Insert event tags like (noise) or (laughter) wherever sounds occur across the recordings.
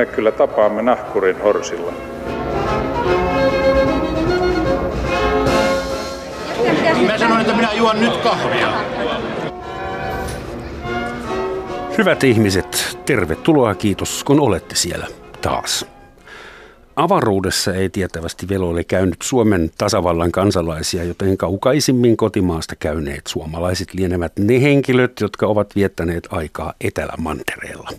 me kyllä tapaamme nahkurin horsilla. Mä sanoin, että minä juon nyt kahvia. Hyvät ihmiset, tervetuloa kiitos kun olette siellä taas. Avaruudessa ei tietävästi vielä ole käynyt Suomen tasavallan kansalaisia, joten kaukaisimmin kotimaasta käyneet suomalaiset lienevät ne henkilöt, jotka ovat viettäneet aikaa Etelämantereella.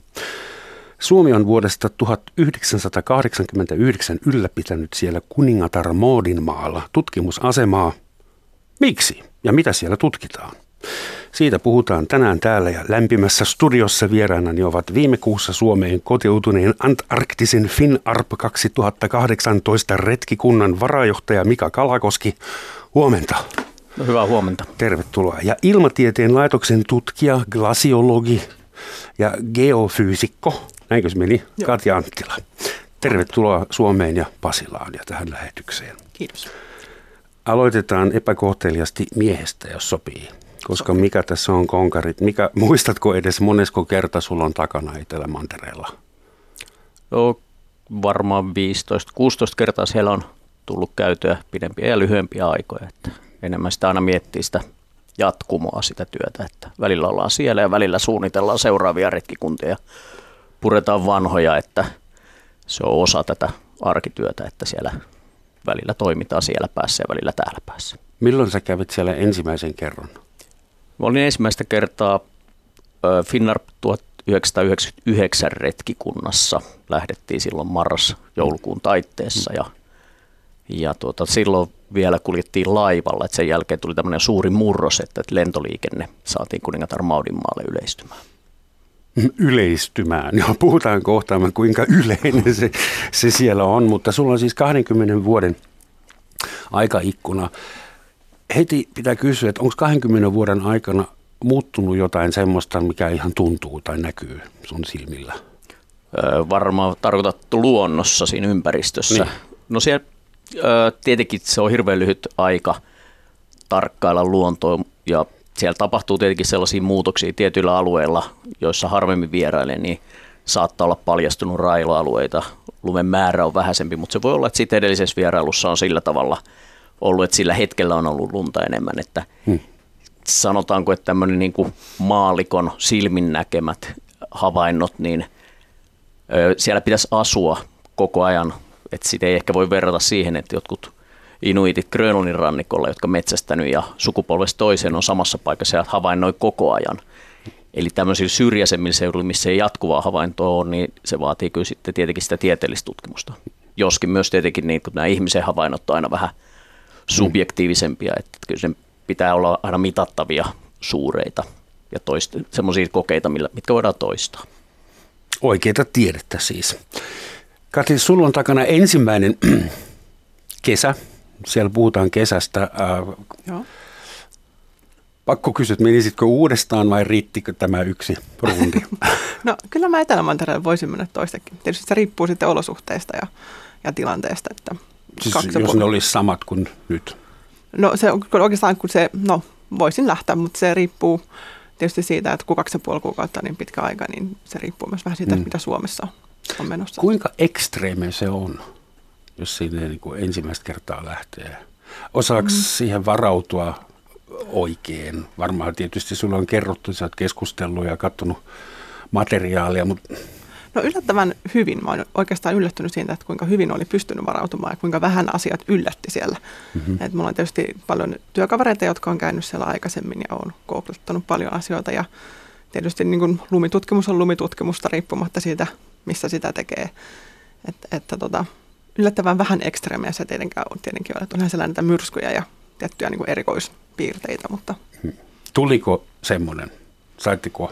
Suomi on vuodesta 1989 ylläpitänyt siellä kuningatar Moodin maalla tutkimusasemaa. Miksi ja mitä siellä tutkitaan? Siitä puhutaan tänään täällä ja lämpimässä studiossa vieraanani ovat viime kuussa Suomeen kotiutuneen Antarktisen FinArp 2018 retkikunnan varajohtaja Mika Kalakoski. Huomenta. No, hyvää huomenta. Tervetuloa. Ja ilmatieteen laitoksen tutkija, glasiologi ja geofyysikko, näinkö se meni, Joo. Katja Anttila. Tervetuloa Suomeen ja Pasilaan ja tähän lähetykseen. Kiitos. Aloitetaan epäkohteliasti miehestä, jos sopii. Koska mikä tässä on konkarit? Mikä, muistatko edes monesko kerta sulla on takana Etelä-Mantereella? No, varmaan 15-16 kertaa siellä on tullut käytyä pidempiä ja lyhyempiä aikoja. Että enemmän sitä aina miettii sitä jatkumoa sitä työtä, että välillä ollaan siellä ja välillä suunnitellaan seuraavia retkikuntia puretaan vanhoja, että se on osa tätä arkityötä, että siellä välillä toimitaan siellä päässä ja välillä täällä päässä. Milloin sä kävit siellä ensimmäisen kerran? Mä olin ensimmäistä kertaa Finnar 1999 retkikunnassa. Lähdettiin silloin marras-joulukuun taitteessa ja, ja tuota, silloin vielä kuljettiin laivalla. Et sen jälkeen tuli tämmöinen suuri murros, että lentoliikenne saatiin kuningatar Maudinmaalle yleistymään yleistymään. Ja puhutaan kohtaan, kuinka yleinen se, se siellä on, mutta sulla on siis 20 vuoden aikaikkuna heti pitää kysyä, että onko 20 vuoden aikana muuttunut jotain semmoista, mikä ihan tuntuu tai näkyy sun silmillä? Öö, varmaan tarkoitattu luonnossa siinä ympäristössä. Niin. No siellä öö, tietenkin se on hirveän lyhyt aika tarkkailla luontoa ja siellä tapahtuu tietenkin sellaisia muutoksia tietyillä alueilla, joissa harvemmin vierailen, niin saattaa olla paljastunut railoalueita. Lumen määrä on vähäisempi, mutta se voi olla, että sitten edellisessä vierailussa on sillä tavalla – ollut, että sillä hetkellä on ollut lunta enemmän, että hmm. sanotaanko, että tämmöinen niin kuin maalikon silmin näkemät havainnot, niin siellä pitäisi asua koko ajan, että sitä ei ehkä voi verrata siihen, että jotkut inuitit Grönlannin rannikolla, jotka metsästänyt ja sukupolvesta toiseen on samassa paikassa ja havainnoi koko ajan. Eli tämmöisillä syrjäisemmillä seuduilla, missä ei jatkuvaa havaintoa ole, niin se vaatii kyllä sitten tietenkin sitä tieteellistä tutkimusta. Joskin myös tietenkin niin, kun nämä ihmisen havainnot on aina vähän – subjektiivisempia, että kyllä sen pitää olla aina mitattavia suureita ja semmoisia kokeita, millä, mitkä voidaan toistaa. Oikeita tiedettä siis. Katri, sulla on takana ensimmäinen (clears throat) kesä. Siellä puhutaan kesästä. Äh, Joo. Pakko kysyä, menisitkö uudestaan vai riittikö tämä yksi rundi? (laughs) no kyllä mä Etelä-Mantereelle voisin mennä toistakin. Tietysti se riippuu sitten olosuhteista ja, ja tilanteesta. Että Siis jos ne olisi samat kuin nyt? No se on oikeastaan, kun se, no voisin lähteä, mutta se riippuu tietysti siitä, että kun kaksi ja puoli kuukautta niin pitkä aika, niin se riippuu myös vähän siitä, mm. mitä Suomessa on menossa. Kuinka ekstreeme se on, jos sinne niin kuin ensimmäistä kertaa lähtee? Osaako mm. siihen varautua oikein? Varmaan tietysti sulla on kerrottu, sä oot keskustellut ja katsonut materiaalia, mutta No yllättävän hyvin. Mä oon oikeastaan yllättynyt siitä, että kuinka hyvin oli pystynyt varautumaan ja kuinka vähän asiat yllätti siellä. Mm-hmm. Et mulla on tietysti paljon työkavereita, jotka on käynyt siellä aikaisemmin ja on kouluttanut paljon asioita. Ja tietysti niin kun lumitutkimus on lumitutkimusta riippumatta siitä, missä sitä tekee. Et, että tota, yllättävän vähän ekstreemejä se tietenkään on. Tietenkin on, että onhan siellä näitä myrskyjä ja tiettyjä niin erikoispiirteitä. Mutta. Tuliko semmoinen? Saitteko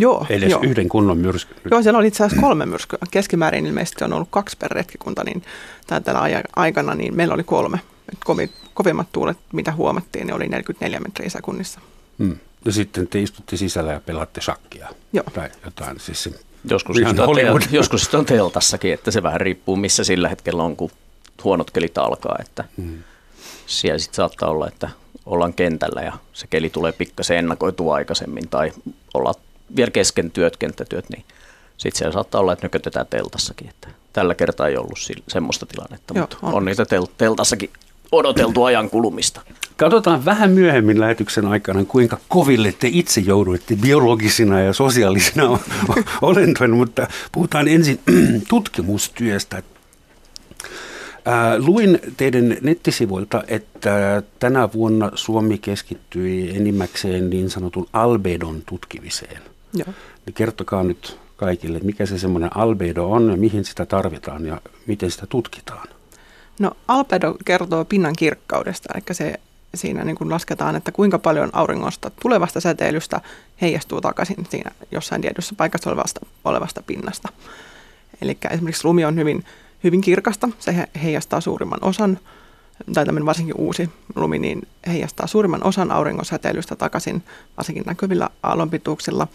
Joo, Edes joo. yhden kunnon myrsky. Joo, siellä oli itse asiassa kolme myrskyä. Keskimäärin ilmeisesti on ollut kaksi per retkikunta, niin tällä aikana niin meillä oli kolme. Kovi, kovimmat tuulet, mitä huomattiin, niin oli 44 metriä sekunnissa. Hmm. Ja sitten te istutte sisällä ja pelaatte shakkia. Joo. Tai jotain. Siis joskus, sitä on tel- joskus on teltassakin, että se vähän riippuu missä sillä hetkellä on, kun huonot kelit alkaa. Että hmm. Siellä sitten saattaa olla, että ollaan kentällä ja se keli tulee pikkasen ennakoitua aikaisemmin tai ollaan vielä kesken työt, kenttätyöt, niin Sitten siellä saattaa olla, että nökötetään teltassakin. Että tällä kertaa ei ollut semmoista tilannetta, Joo, mutta on. on niitä tel- teltassakin odoteltu ajan kulumista. Katsotaan vähän myöhemmin lähetyksen aikana, kuinka koville te itse jouduitte biologisina ja sosiaalisina (laughs) olentoina, mutta puhutaan ensin (clears throat) tutkimustyöstä. Ää, luin teidän nettisivuilta, että tänä vuonna Suomi keskittyi enimmäkseen niin sanotun albedon tutkimiseen. Joo. Niin kertokaa nyt kaikille, mikä se semmoinen albedo on ja mihin sitä tarvitaan ja miten sitä tutkitaan. No albedo kertoo pinnan kirkkaudesta, eli se siinä niin kuin lasketaan, että kuinka paljon auringosta tulevasta säteilystä heijastuu takaisin siinä jossain tietyssä paikassa olevasta, olevasta pinnasta. Eli esimerkiksi lumi on hyvin, hyvin kirkasta, se heijastaa suurimman osan, tai tämmöinen varsinkin uusi lumi, niin heijastaa suurimman osan auringon säteilystä takaisin, varsinkin näkyvillä aallonpituuksilla.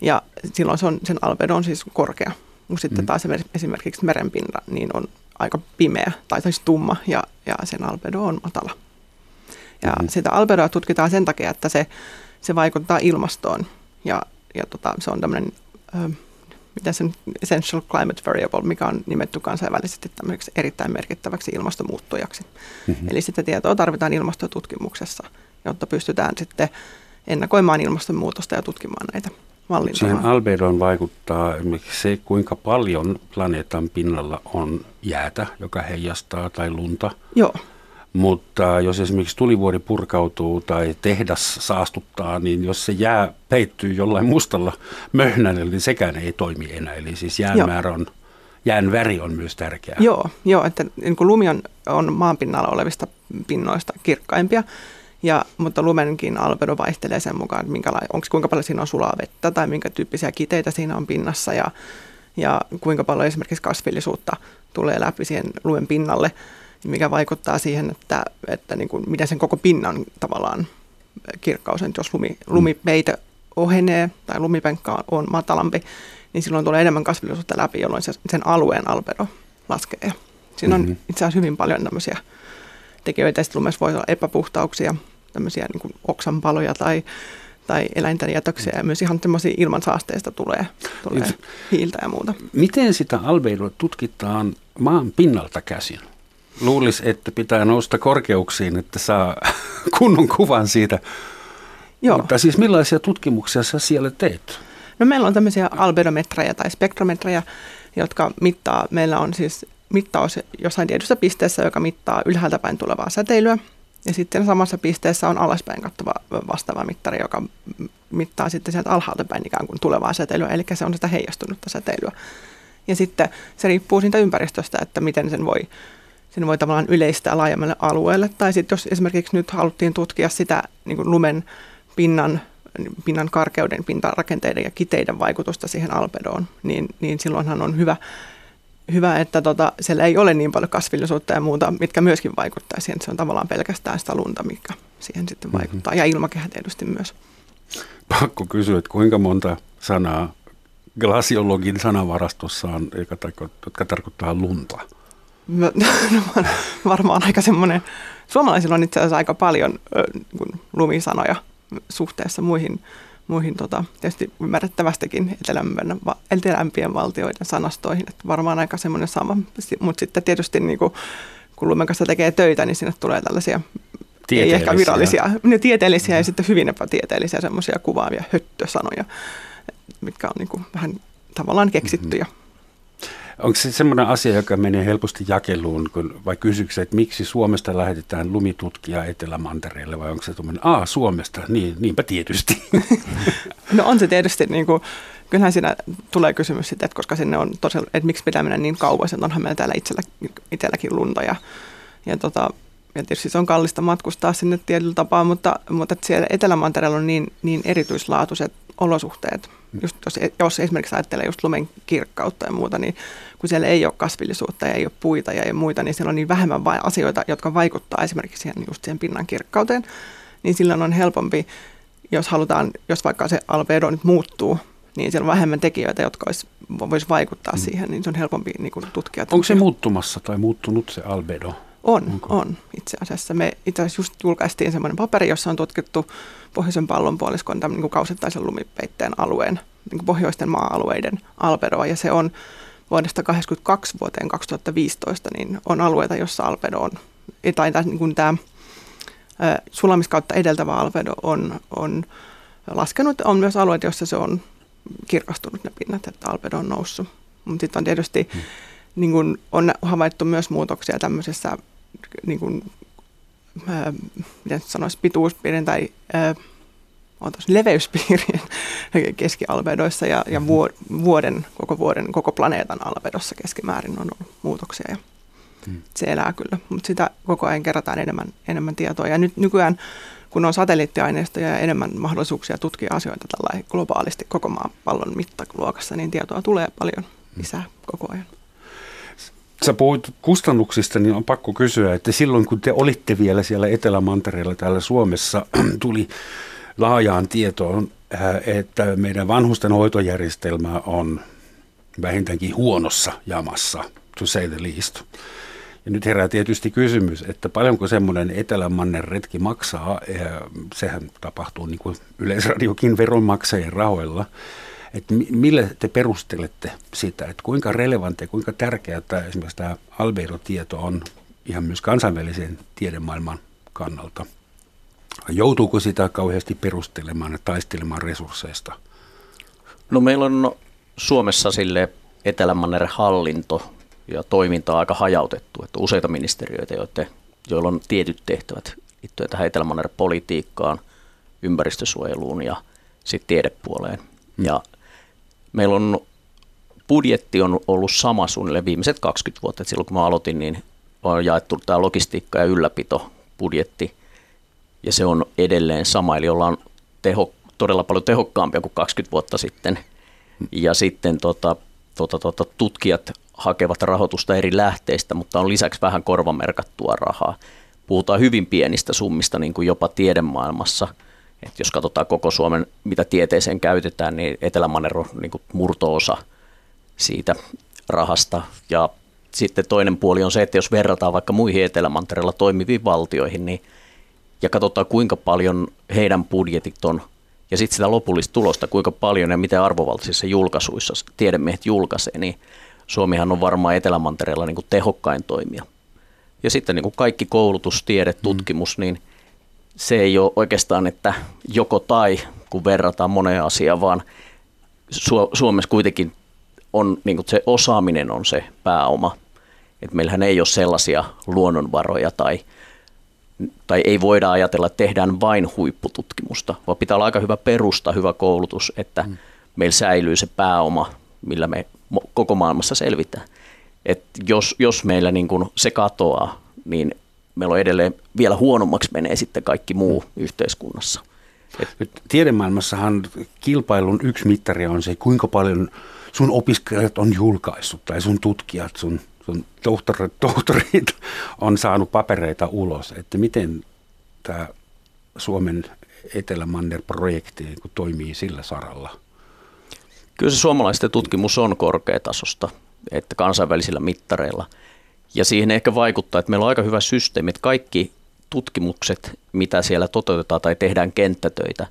Ja silloin se on, sen albedo on siis korkea. Mutta sitten taas esimerkiksi merenpinta niin on aika pimeä tai siis tumma ja, ja sen albedo on matala. Ja mm-hmm. sitä albedoa tutkitaan sen takia, että se, se vaikuttaa ilmastoon ja, ja tota, se on tämmöinen, ö, mitä sen essential climate variable, mikä on nimetty kansainvälisesti tämmöiseksi erittäin merkittäväksi ilmastonmuuttujaksi. Mm-hmm. Eli sitä tietoa tarvitaan ilmastotutkimuksessa, jotta pystytään sitten ennakoimaan ilmastonmuutosta ja tutkimaan näitä Siihen albedoon vaikuttaa esimerkiksi se, kuinka paljon planeetan pinnalla on jäätä, joka heijastaa, tai lunta. Joo. Mutta jos esimerkiksi tulivuori purkautuu tai tehdas saastuttaa, niin jos se jää peittyy jollain mustalla möhnällä, niin sekään ei toimi enää. Eli siis jään määrä on, jään väri on myös tärkeä. Joo, joo että niin kuin lumi on, on maanpinnalla olevista pinnoista kirkkaimpia, ja, mutta lumenkin albedo vaihtelee sen mukaan, että onko, kuinka paljon siinä on sulaa vettä tai minkä tyyppisiä kiteitä siinä on pinnassa ja, ja kuinka paljon esimerkiksi kasvillisuutta tulee läpi siihen lumen pinnalle, mikä vaikuttaa siihen, että, että niin kuin, miten sen koko pinnan tavallaan kirkkaus on. Jos lumi, lumipeite ohenee tai lumipenkka on matalampi, niin silloin tulee enemmän kasvillisuutta läpi, jolloin se, sen alueen albedo laskee. Siinä on mm-hmm. itse asiassa hyvin paljon tämmöisiä tekijöitä. Sitten lumessa voi olla epäpuhtauksia, tämmöisiä niin kuin oksanpaloja tai, tai eläinten jätöksiä ja myös ihan tämmöisiä ilmansaasteista tulee, tulee hiiltä ja muuta. Miten sitä albedoa tutkitaan maan pinnalta käsin? Luulisi, että pitää nousta korkeuksiin, että saa (laughs) kunnon kuvan siitä. Joo. Mutta siis millaisia tutkimuksia sä siellä teet? No meillä on tämmöisiä albedometreja tai spektrometreja, jotka mittaa, meillä on siis mittaus jossain tietyssä pisteessä, joka mittaa ylhäältä päin tulevaa säteilyä. Ja sitten samassa pisteessä on alaspäin kattava vastaava mittari, joka mittaa sitten sieltä alhaalta päin ikään kuin tulevaa säteilyä, eli se on sitä heijastunutta säteilyä. Ja sitten se riippuu siitä ympäristöstä, että miten sen voi, sen voi tavallaan yleistää laajemmalle alueelle. Tai sitten jos esimerkiksi nyt haluttiin tutkia sitä niin kuin lumen pinnan, pinnan karkeuden, pintarakenteiden ja kiteiden vaikutusta siihen albedoon, niin, niin silloinhan on hyvä hyvä, että tota, siellä ei ole niin paljon kasvillisuutta ja muuta, mitkä myöskin vaikuttaa siihen. Että se on tavallaan pelkästään sitä lunta, mikä siihen sitten mhm. vaikuttaa. Mm-hmm. Ja ilmakehä tietysti myös. Pakko kysyä, että kuinka monta sanaa glasiologin sanavarastossa on, jotka tarkoittaa lunta? No, (laughs) no, varmaan aika semmoinen, suomalaisilla on itse asiassa aika paljon niin lumisanoja suhteessa muihin muihin tota, tietysti ymmärrettävästikin etelämpien valtioiden sanastoihin. Että varmaan aika semmoinen sama, mutta sitten tietysti niin kuin, kun Lumen kanssa tekee töitä, niin sinne tulee tällaisia ei ehkä virallisia, ne tieteellisiä ja sitten hyvin epätieteellisiä semmoisia kuvaavia höttösanoja, mitkä on niin kuin vähän tavallaan keksittyjä. Mm-hmm. Onko se semmoinen asia, joka menee helposti jakeluun, kun, vai kysyykö että miksi Suomesta lähetetään lumitutkija Etelämantereelle, vai onko se tuommoinen, aa Suomesta, niin, niinpä tietysti. no on se tietysti, niin kuin, kyllähän siinä tulee kysymys sitten, että koska sinne on tosiaan, että miksi pitää mennä niin kauas, että onhan meillä täällä itsellä, itselläkin lunta ja, ja tota, ja tietysti se on kallista matkustaa sinne tietyllä tapaa, mutta, mutta siellä Etelämantereella on niin, niin erityislaatuiset olosuhteet. Just jos, jos esimerkiksi ajattelee just lumen kirkkautta ja muuta, niin kun siellä ei ole kasvillisuutta ja ei ole puita ja ei ole muita, niin siellä on niin vähemmän vain asioita, jotka vaikuttaa esimerkiksi siihen, just siihen pinnan kirkkauteen, niin silloin on helpompi, jos halutaan, jos vaikka se albedo nyt muuttuu, niin siellä on vähemmän tekijöitä, jotka olisi, voisi vaikuttaa mm. siihen, niin se on helpompi niin kuin tutkia. Onko se muuttumassa tai muuttunut se albedo? On, Onko? on itse asiassa. Me itse asiassa just julkaistiin semmoinen paperi, jossa on tutkittu pohjoisen pallonpuoliskon tämän niin kausittaisen lumipeitteen alueen niin pohjoisten maa-alueiden albedoa ja se on vuodesta 1982 vuoteen 2015 niin on alueita, jossa albedo on, tai niin kuin tämä sulamiskautta edeltävä albedo on, on laskenut. On myös alueita, joissa se on kirkastunut ne pinnat, että albedo on noussut. Mutta sitten on tietysti hmm. niin kun on havaittu myös muutoksia tämmöisessä niin kun, ää, miten sanoisi, pituuspiirin tai ää, leveyspiirien (laughs) keskialbedoissa ja, ja vuoden, koko vuoden, koko planeetan albedossa keskimäärin on ollut muutoksia. Ja hmm. Se elää kyllä, mutta sitä koko ajan kerätään enemmän, enemmän tietoa. Ja nyt nykyään, kun on satelliittiaineistoja ja enemmän mahdollisuuksia tutkia asioita tällä globaalisti koko maapallon mittaluokassa, niin tietoa tulee paljon lisää koko ajan. Sä puhuit kustannuksista, niin on pakko kysyä, että silloin kun te olitte vielä siellä Etelämantereella täällä Suomessa, (clears throat) tuli laajaan tietoon, äh, että meidän vanhusten hoitojärjestelmä on vähintäänkin huonossa jamassa, to say the least. Ja nyt herää tietysti kysymys, että paljonko semmoinen Etelämannen retki maksaa, sehän tapahtuu niin kuin Yleisradiokin veronmaksajien rahoilla, että millä te perustelette sitä, että kuinka relevanttia, kuinka tärkeää että esimerkiksi tämä Albedo-tieto on ihan myös kansainvälisen tiedemaailman kannalta? Joutuuko sitä kauheasti perustelemaan ja taistelemaan resursseista? No meillä on Suomessa sille Etelämanneren hallinto ja toiminta on aika hajautettu, että useita ministeriöitä, joiden, joilla on tietyt tehtävät liittyen tähän Etelämanneren politiikkaan, ympäristösuojeluun ja sitten tiedepuoleen. Hmm. Ja meillä on budjetti on ollut sama suunnilleen viimeiset 20 vuotta. Et silloin kun mä aloitin, niin on jaettu tämä logistiikka ja ylläpito budjetti, ja se on edelleen sama, eli ollaan teho, todella paljon tehokkaampia kuin 20 vuotta sitten. Ja sitten tota, tota, tota, tutkijat hakevat rahoitusta eri lähteistä, mutta on lisäksi vähän korvamerkattua rahaa. Puhutaan hyvin pienistä summista, niin kuin jopa tiedemaailmassa – et jos katsotaan koko Suomen, mitä tieteeseen käytetään, niin Etelä-Manner on niin murtoosa siitä rahasta. Ja sitten toinen puoli on se, että jos verrataan vaikka muihin Etelämantereella toimiviin valtioihin, niin ja katsotaan kuinka paljon heidän budjetit on, ja sitten sitä lopullista tulosta, kuinka paljon ja miten arvovaltaisissa julkaisuissa tiedemiehet julkaisee, niin Suomihan on varmaan Etelämantereella niin tehokkain toimija. Ja sitten niin kuin kaikki koulutus, tiede, mm. tutkimus, mm. niin – se ei ole oikeastaan, että joko tai, kun verrataan moneen asiaan, vaan Suomessa kuitenkin on, niin se osaaminen on se pääoma. Et meillähän ei ole sellaisia luonnonvaroja tai, tai ei voida ajatella, että tehdään vain huippututkimusta, vaan pitää olla aika hyvä perusta, hyvä koulutus, että mm. meillä säilyy se pääoma, millä me koko maailmassa selvitään. Et jos, jos meillä niin kun se katoaa, niin meillä on edelleen vielä huonommaksi menee sitten kaikki muu yhteiskunnassa. Et. Tiedemaailmassahan kilpailun yksi mittari on se, kuinka paljon sun opiskelijat on julkaissut tai sun tutkijat, sun, sun tohtorit, tohtorit on saanut papereita ulos. Että miten tämä Suomen Etelä-Manner-projekti niin toimii sillä saralla? Kyllä se suomalaisten tutkimus on korkeatasosta, että kansainvälisillä mittareilla – ja siihen ehkä vaikuttaa, että meillä on aika hyvä systeemi, että kaikki tutkimukset, mitä siellä toteutetaan tai tehdään kenttätöitä,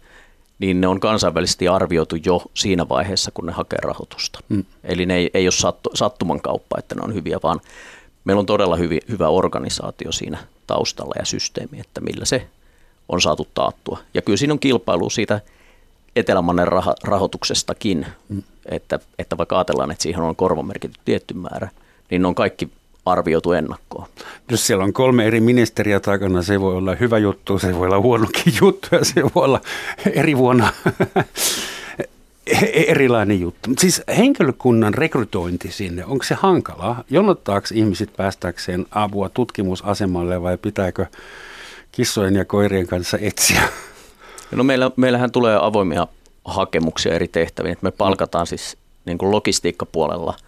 niin ne on kansainvälisesti arvioitu jo siinä vaiheessa, kun ne hakee rahoitusta. Mm. Eli ne ei, ei ole sattu, sattuman kauppa, että ne on hyviä, vaan meillä on todella hyvi, hyvä organisaatio siinä taustalla ja systeemi, että millä se on saatu taattua. Ja kyllä siinä on kilpailu siitä etelämannen rah- rahoituksestakin, mm. että, että vaikka ajatellaan, että siihen on korvamerkitty tietty määrä, niin ne on kaikki arvioitu ennakkoon. Jos siellä on kolme eri ministeriä takana, se voi olla hyvä juttu, se voi olla huonokin juttu ja se voi olla eri vuonna (laughs) erilainen juttu. Siis henkilökunnan rekrytointi sinne, onko se hankalaa? Jonottaako ihmiset päästäkseen apua tutkimusasemalle vai pitääkö kissojen ja koirien kanssa etsiä? No meillä, meillähän tulee avoimia hakemuksia eri tehtäviin. Me palkataan siis niin kuin logistiikkapuolella –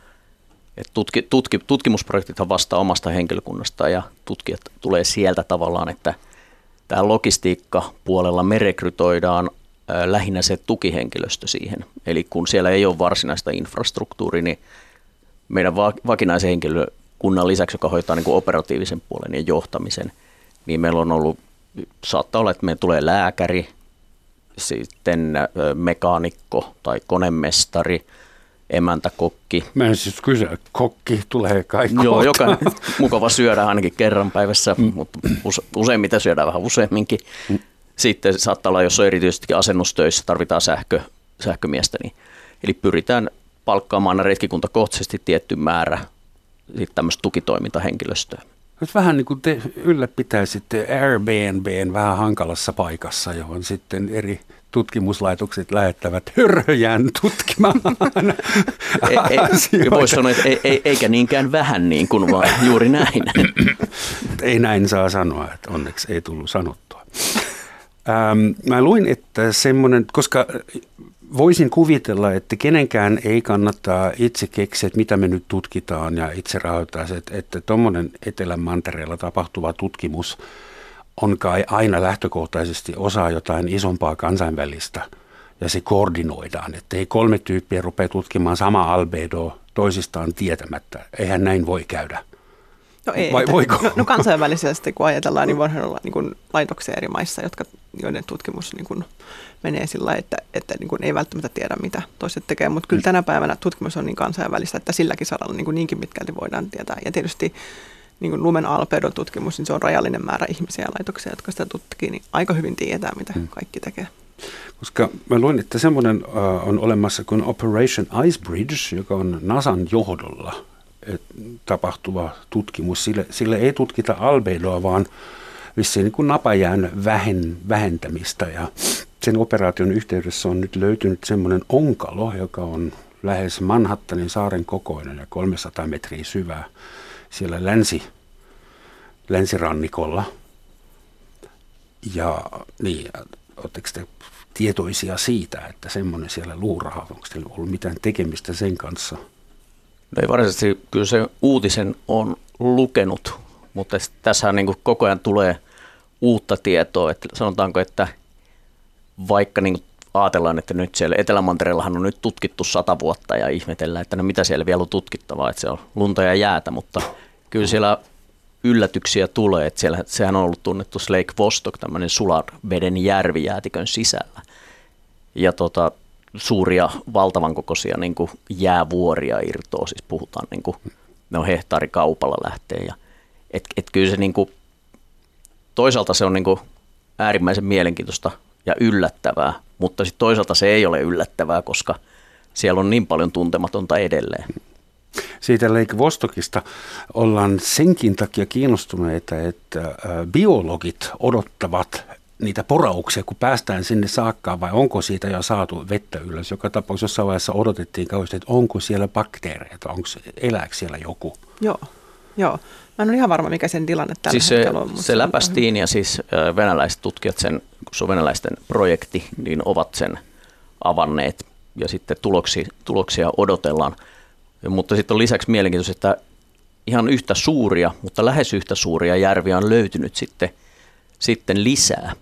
et tutki, tutki, tutkimusprojektithan vastaa omasta henkilökunnasta ja tutkijat tulee sieltä tavallaan, että tämä logistiikka-puolella me rekrytoidaan lähinnä se tukihenkilöstö siihen. Eli kun siellä ei ole varsinaista infrastruktuuria, niin meidän va- vakinaisen henkilökunnan lisäksi, joka hoitaa niin kuin operatiivisen puolen ja johtamisen, niin meillä on ollut, saattaa olla, että meillä tulee lääkäri, sitten mekaanikko tai konemestari, emäntäkokki. Mä en siis kysyä, kokki tulee kai Joo, joka (laughs) mukava syödä ainakin kerran päivässä, mm. mutta use, useimmiten syödään vähän useamminkin. Mm. Sitten saattaa olla, jos on erityisesti asennustöissä, tarvitaan sähkö, sähkömiestä. Niin, eli pyritään palkkaamaan retkikuntakohtaisesti tietty määrä tämmöistä tukitoimintahenkilöstöä. Nyt vähän niin kuin te ylläpitäisitte Airbnbn vähän hankalassa paikassa, johon sitten eri tutkimuslaitokset lähettävät hörhöjään tutkimaan ei, ei, Voisi sanoa, että ei, ei, eikä niinkään vähän niin kuin, vaan juuri näin. ei näin saa sanoa, että onneksi ei tullut sanottua. Ähm, mä luin, että semmoinen, koska voisin kuvitella, että kenenkään ei kannattaa itse keksiä, että mitä me nyt tutkitaan ja itse rahoittaa että tuommoinen Etelän mantereella tapahtuva tutkimus on kai aina lähtökohtaisesti osa jotain isompaa kansainvälistä ja se koordinoidaan, että ei kolme tyyppiä rupea tutkimaan sama albedo toisistaan tietämättä. Eihän näin voi käydä. No ei. Vai voiko? No, no kansainvälisesti kun ajatellaan, niin voihan olla niin kuin laitoksia eri maissa, jotka, joiden tutkimus niin kuin menee sillä että, että niin kuin ei välttämättä tiedä, mitä toiset tekee. Mutta kyllä tänä päivänä tutkimus on niin kansainvälistä, että silläkin saralla niin kuin niinkin pitkälti voidaan tietää. Ja tietysti niin kuin lumen alpedon tutkimus, niin se on rajallinen määrä ihmisiä ja laitoksia, jotka sitä tutkii, niin aika hyvin tietää, mitä hmm. kaikki tekee. Koska mä luin, että semmoinen uh, on olemassa kuin Operation Icebridge, joka on NASAn johdolla tapahtuva tutkimus. Sille, sille ei tutkita albedoa, vaan vissiin niin kuin napajään vähen, vähentämistä. Ja sen operaation yhteydessä on nyt löytynyt semmoinen onkalo, joka on lähes Manhattanin saaren kokoinen ja 300 metriä syvää siellä länsi, länsirannikolla. Ja niin, oletteko te tietoisia siitä, että semmoinen siellä luuraha, onko teillä ollut mitään tekemistä sen kanssa? No ei varsinaisesti, kyllä se uutisen on lukenut, mutta tässä niin koko ajan tulee uutta tietoa. Että sanotaanko, että vaikka niin ajatellaan, että nyt siellä Etelämantereellahan on nyt tutkittu sata vuotta ja ihmetellään, että no mitä siellä vielä on tutkittavaa, että se on lunta ja jäätä, mutta kyllä siellä yllätyksiä tulee, että siellä, sehän on ollut tunnettu Lake Vostok, tämmöinen sulaveden järvi jäätikön sisällä. Ja tota, suuria, valtavan kokoisia niin kuin jäävuoria irtoa, siis puhutaan niin kuin, ne on hehtaarikaupalla lähtee. Ja, et, et kyllä se niin kuin, toisaalta se on niin kuin äärimmäisen mielenkiintoista ja yllättävää, mutta sitten toisaalta se ei ole yllättävää, koska siellä on niin paljon tuntematonta edelleen. Siitä Lake Vostokista ollaan senkin takia kiinnostuneita, että biologit odottavat niitä porauksia, kun päästään sinne saakkaan, vai onko siitä jo saatu vettä ylös? Joka tapauksessa jossain vaiheessa odotettiin kauheasti, että onko siellä bakteereita, onko elääkö siellä joku? Joo, joo. Mä en ole ihan varma, mikä sen tilanne tällä siis hetkellä on. Se läpästiin ja siis venäläiset tutkijat, sen, kun se on venäläisten projekti, niin ovat sen avanneet ja sitten tuloksia, tuloksia odotellaan. Mutta sitten on lisäksi mielenkiintoista, että ihan yhtä suuria, mutta lähes yhtä suuria järviä on löytynyt sitten, sitten lisää.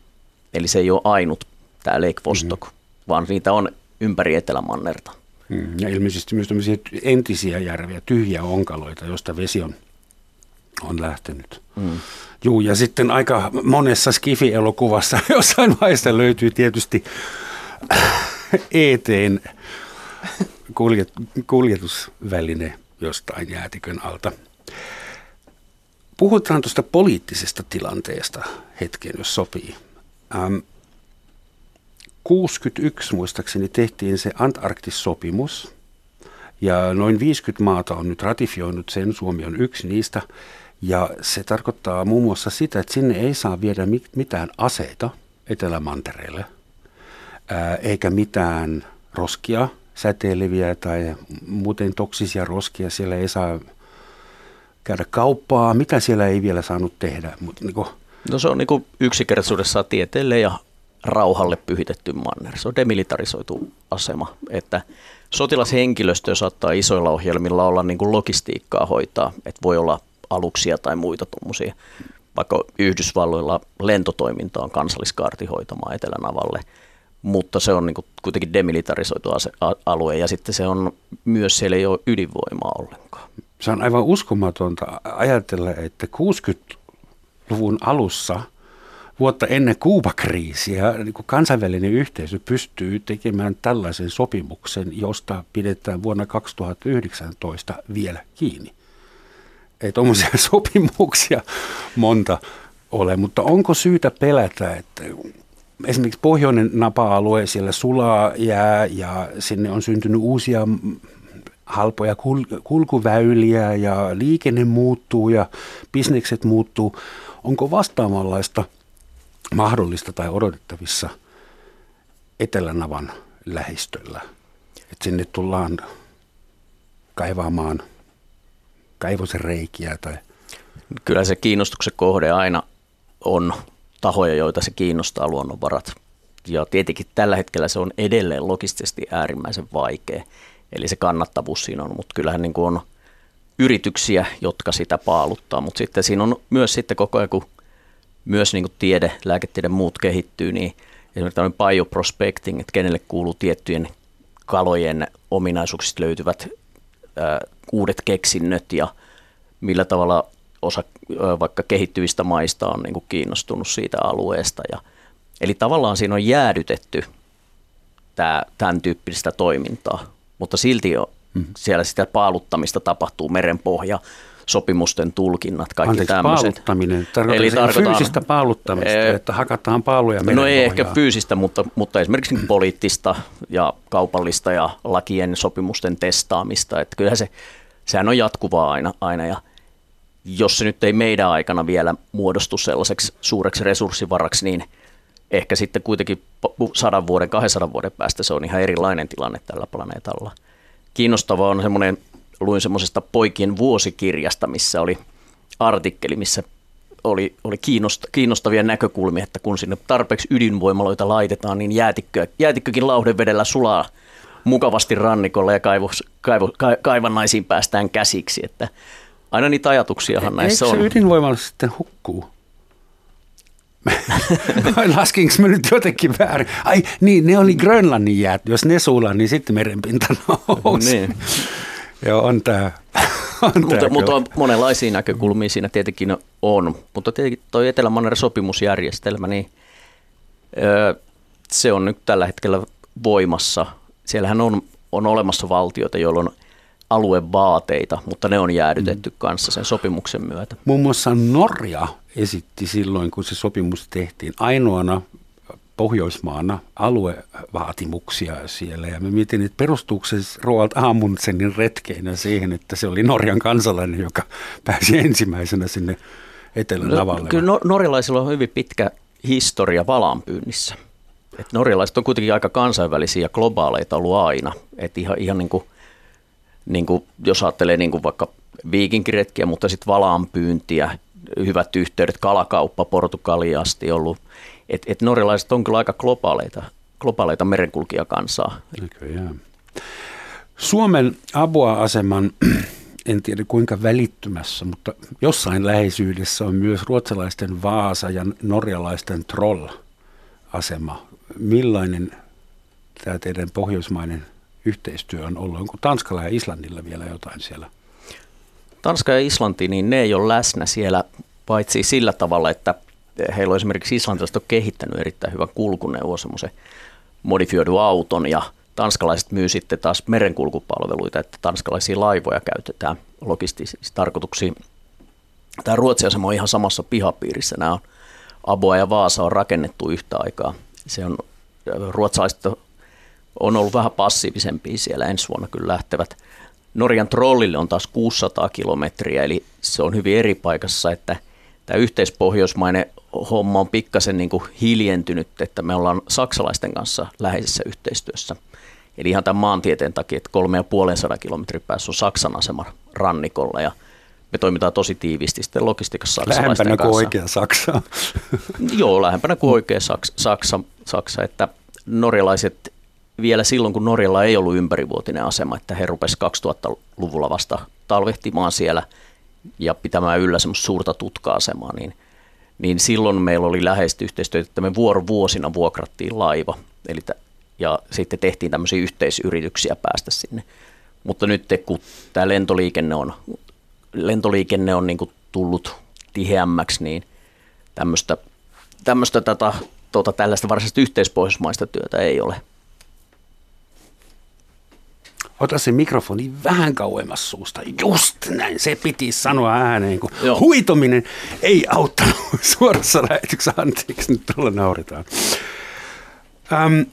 Eli se ei ole ainut tämä Lake Vostok, mm-hmm. vaan niitä on ympäri Etelämannerta. Mm, ja ilmeisesti myös tämmöisiä entisiä järviä, tyhjiä onkaloita, joista vesi on, on lähtenyt. Mm. Juu, ja sitten aika monessa Skifi-elokuvassa (laughs) jossain vaiheessa löytyy tietysti eteen kuljet, kuljetusväline jostain jäätikön alta. Puhutaan tuosta poliittisesta tilanteesta hetken, jos sopii. Ähm, 61 muistaakseni tehtiin se Antarktis-sopimus, ja noin 50 maata on nyt ratifioinut sen, Suomi on yksi niistä, ja se tarkoittaa muun muassa sitä, että sinne ei saa viedä mitään aseita Etelämantereelle, eikä mitään roskia, säteileviä tai muuten toksisia roskia. Siellä ei saa käydä kauppaa. Mitä siellä ei vielä saanut tehdä? niin kuin... No se on niin yksinkertaisuudessaan tieteelle ja rauhalle pyhitetty manner. Se on demilitarisoitu asema, että sotilashenkilöstö saattaa isoilla ohjelmilla olla niin kuin logistiikkaa hoitaa, että voi olla aluksia tai muita tuommoisia. Vaikka Yhdysvalloilla lentotoiminta on kansalliskaarti hoitamaan Etelänavalle – mutta se on niin kuin kuitenkin demilitarisoitu alue ja sitten se on myös siellä ei ole ydinvoimaa ollenkaan. Se on aivan uskomatonta ajatella, että 60-luvun alussa vuotta ennen Kuubakriisiä niin kuin kansainvälinen yhteisö pystyy tekemään tällaisen sopimuksen, josta pidetään vuonna 2019 vielä kiinni. Ei tuommoisia (laughs) sopimuksia monta ole, mutta onko syytä pelätä, että esimerkiksi pohjoinen napa-alue, siellä sulaa jää ja sinne on syntynyt uusia halpoja kul- kulkuväyliä ja liikenne muuttuu ja bisnekset muuttuu. Onko vastaavanlaista mahdollista tai odotettavissa Etelänavan lähistöllä? Että sinne tullaan kaivaamaan kaivosen reikiä tai... Kyllä se kiinnostuksen kohde aina on tahoja, joita se kiinnostaa luonnonvarat. Ja tietenkin tällä hetkellä se on edelleen logistisesti äärimmäisen vaikea. Eli se kannattavuus siinä on, mutta kyllähän niin kuin on yrityksiä, jotka sitä paaluttaa. Mutta sitten siinä on myös sitten koko ajan, kun myös niin kuin tiede, lääketiede muut kehittyy, niin esimerkiksi tämmöinen bioprospecting, että kenelle kuuluu tiettyjen kalojen ominaisuuksista löytyvät ää, uudet keksinnöt ja millä tavalla osa vaikka kehittyvistä maista on niin kuin kiinnostunut siitä alueesta. Ja, eli tavallaan siinä on jäädytetty tämä, tämän tyyppistä toimintaa, mutta silti jo mm. siellä sitä paaluttamista tapahtuu merenpohja, sopimusten tulkinnat, kaikki Anteeksi, tämmöiset. paaluttaminen. Eli tarkoitaan fyysistä paaluttamista, ee, että hakataan paaluja No ei ehkä fyysistä, mutta, mutta esimerkiksi poliittista ja kaupallista ja lakien sopimusten testaamista. Että kyllähän se, sehän on jatkuvaa aina, aina ja – jos se nyt ei meidän aikana vielä muodostu sellaiseksi suureksi resurssivaraksi, niin ehkä sitten kuitenkin sadan vuoden, 200 vuoden päästä se on ihan erilainen tilanne tällä planeetalla. Kiinnostavaa on semmoinen, luin semmoisesta poikien vuosikirjasta, missä oli artikkeli, missä oli, oli kiinnostavia näkökulmia, että kun sinne tarpeeksi ydinvoimaloita laitetaan, niin jäätikkö, jäätikkökin lauhdevedellä sulaa mukavasti rannikolla ja kaivos, kaivo, ka, kaivannaisiin päästään käsiksi. Että Aina niitä ajatuksiahan e- näissä on. Eikö se ydinvoimalla sitten hukkuu? (laughs) Laskinko mä nyt jotenkin väärin? Ai niin, ne oli Grönlannin jäät. Jos ne sulaa, niin sitten merenpinta (laughs) nousee. niin. Joo, on tämä. (laughs) mutta, mutta on monenlaisia näkökulmia siinä tietenkin on. Mutta tietenkin tuo Etelä-Manner sopimusjärjestelmä, niin öö, se on nyt tällä hetkellä voimassa. Siellähän on, on olemassa valtioita, joilla on aluevaateita, mutta ne on jäädytetty mm. kanssa sen sopimuksen myötä. Muun muassa Norja esitti silloin, kun se sopimus tehtiin, ainoana Pohjoismaana aluevaatimuksia siellä. Ja mä mietin, että perustuuko se Roald Amundsenin retkeinä siihen, että se oli Norjan kansalainen, joka pääsi ensimmäisenä sinne etelän no, Kyllä no, norjalaisilla on hyvin pitkä historia valaanpyynnissä. Et norjalaiset on kuitenkin aika kansainvälisiä ja globaaleita ollut aina. Et ihan, ihan niin kuin niin kuin, jos ajattelee niin kuin vaikka viikinkiretkiä, mutta sitten valaanpyyntiä, hyvät yhteydet, kalakauppa Portugaliasti ollut. Että et norjalaiset on kyllä aika globaaleita, globaaleita merenkulkijakansaa. Näköjään. Suomen Abua-aseman, (clears throat) en tiedä kuinka välittymässä, mutta jossain läheisyydessä on myös ruotsalaisten Vaasa ja norjalaisten Troll-asema. Millainen tämä teidän pohjoismainen yhteistyö on ollut? Onko Tanskalla ja Islannilla vielä jotain siellä? Tanska ja Islanti, niin ne ei ole läsnä siellä, paitsi sillä tavalla, että heillä on esimerkiksi islantilaiset on kehittänyt erittäin hyvän kulkuneuvo, semmoisen modifioidun auton, ja tanskalaiset myy sitten taas merenkulkupalveluita, että tanskalaisia laivoja käytetään logistisiin tarkoituksiin. Tämä Ruotsin asema on ihan samassa pihapiirissä. Nämä on Aboa ja Vaasa on rakennettu yhtä aikaa. Se on, ruotsalaiset on ollut vähän passiivisempia siellä. Ensi vuonna kyllä lähtevät. Norjan trollille on taas 600 kilometriä, eli se on hyvin eri paikassa, että tämä yhteispohjoismainen homma on pikkasen niin kuin hiljentynyt, että me ollaan saksalaisten kanssa läheisessä yhteistyössä. Eli ihan tämän maantieteen takia, että kolme ja puolen sadan kilometrin päässä on Saksan asema rannikolla ja me toimitaan tosi tiiviisti sitten logistiikassa saksalaisten lähempänä kuin oikea Saksa. (laughs) Joo, lähempänä kuin oikea Saksa, Saksa, Saksa, että norjalaiset vielä silloin, kun Norjalla ei ollut ympärivuotinen asema, että he rupesivat 2000-luvulla vasta talvehtimaan siellä ja pitämään yllä semmoista suurta tutka-asemaa, niin, niin silloin meillä oli läheistä yhteistyötä, että me vuorovuosina vuokrattiin laiva eli t- ja sitten tehtiin tämmöisiä yhteisyrityksiä päästä sinne. Mutta nyt kun tämä lentoliikenne on, lentoliikenne on niin tullut tiheämmäksi, niin tämmöistä tämmöistä tätä, tuota, tällaista varsinaista yhteispohjoismaista työtä ei ole. Ota se mikrofoni vähän kauemmas suusta. Just näin, se piti sanoa ääneen, kun Joo. huitominen ei auttanut (laughs) suorassa lähetyksessä. Anteeksi, nyt tuolla nauritaan. Öm,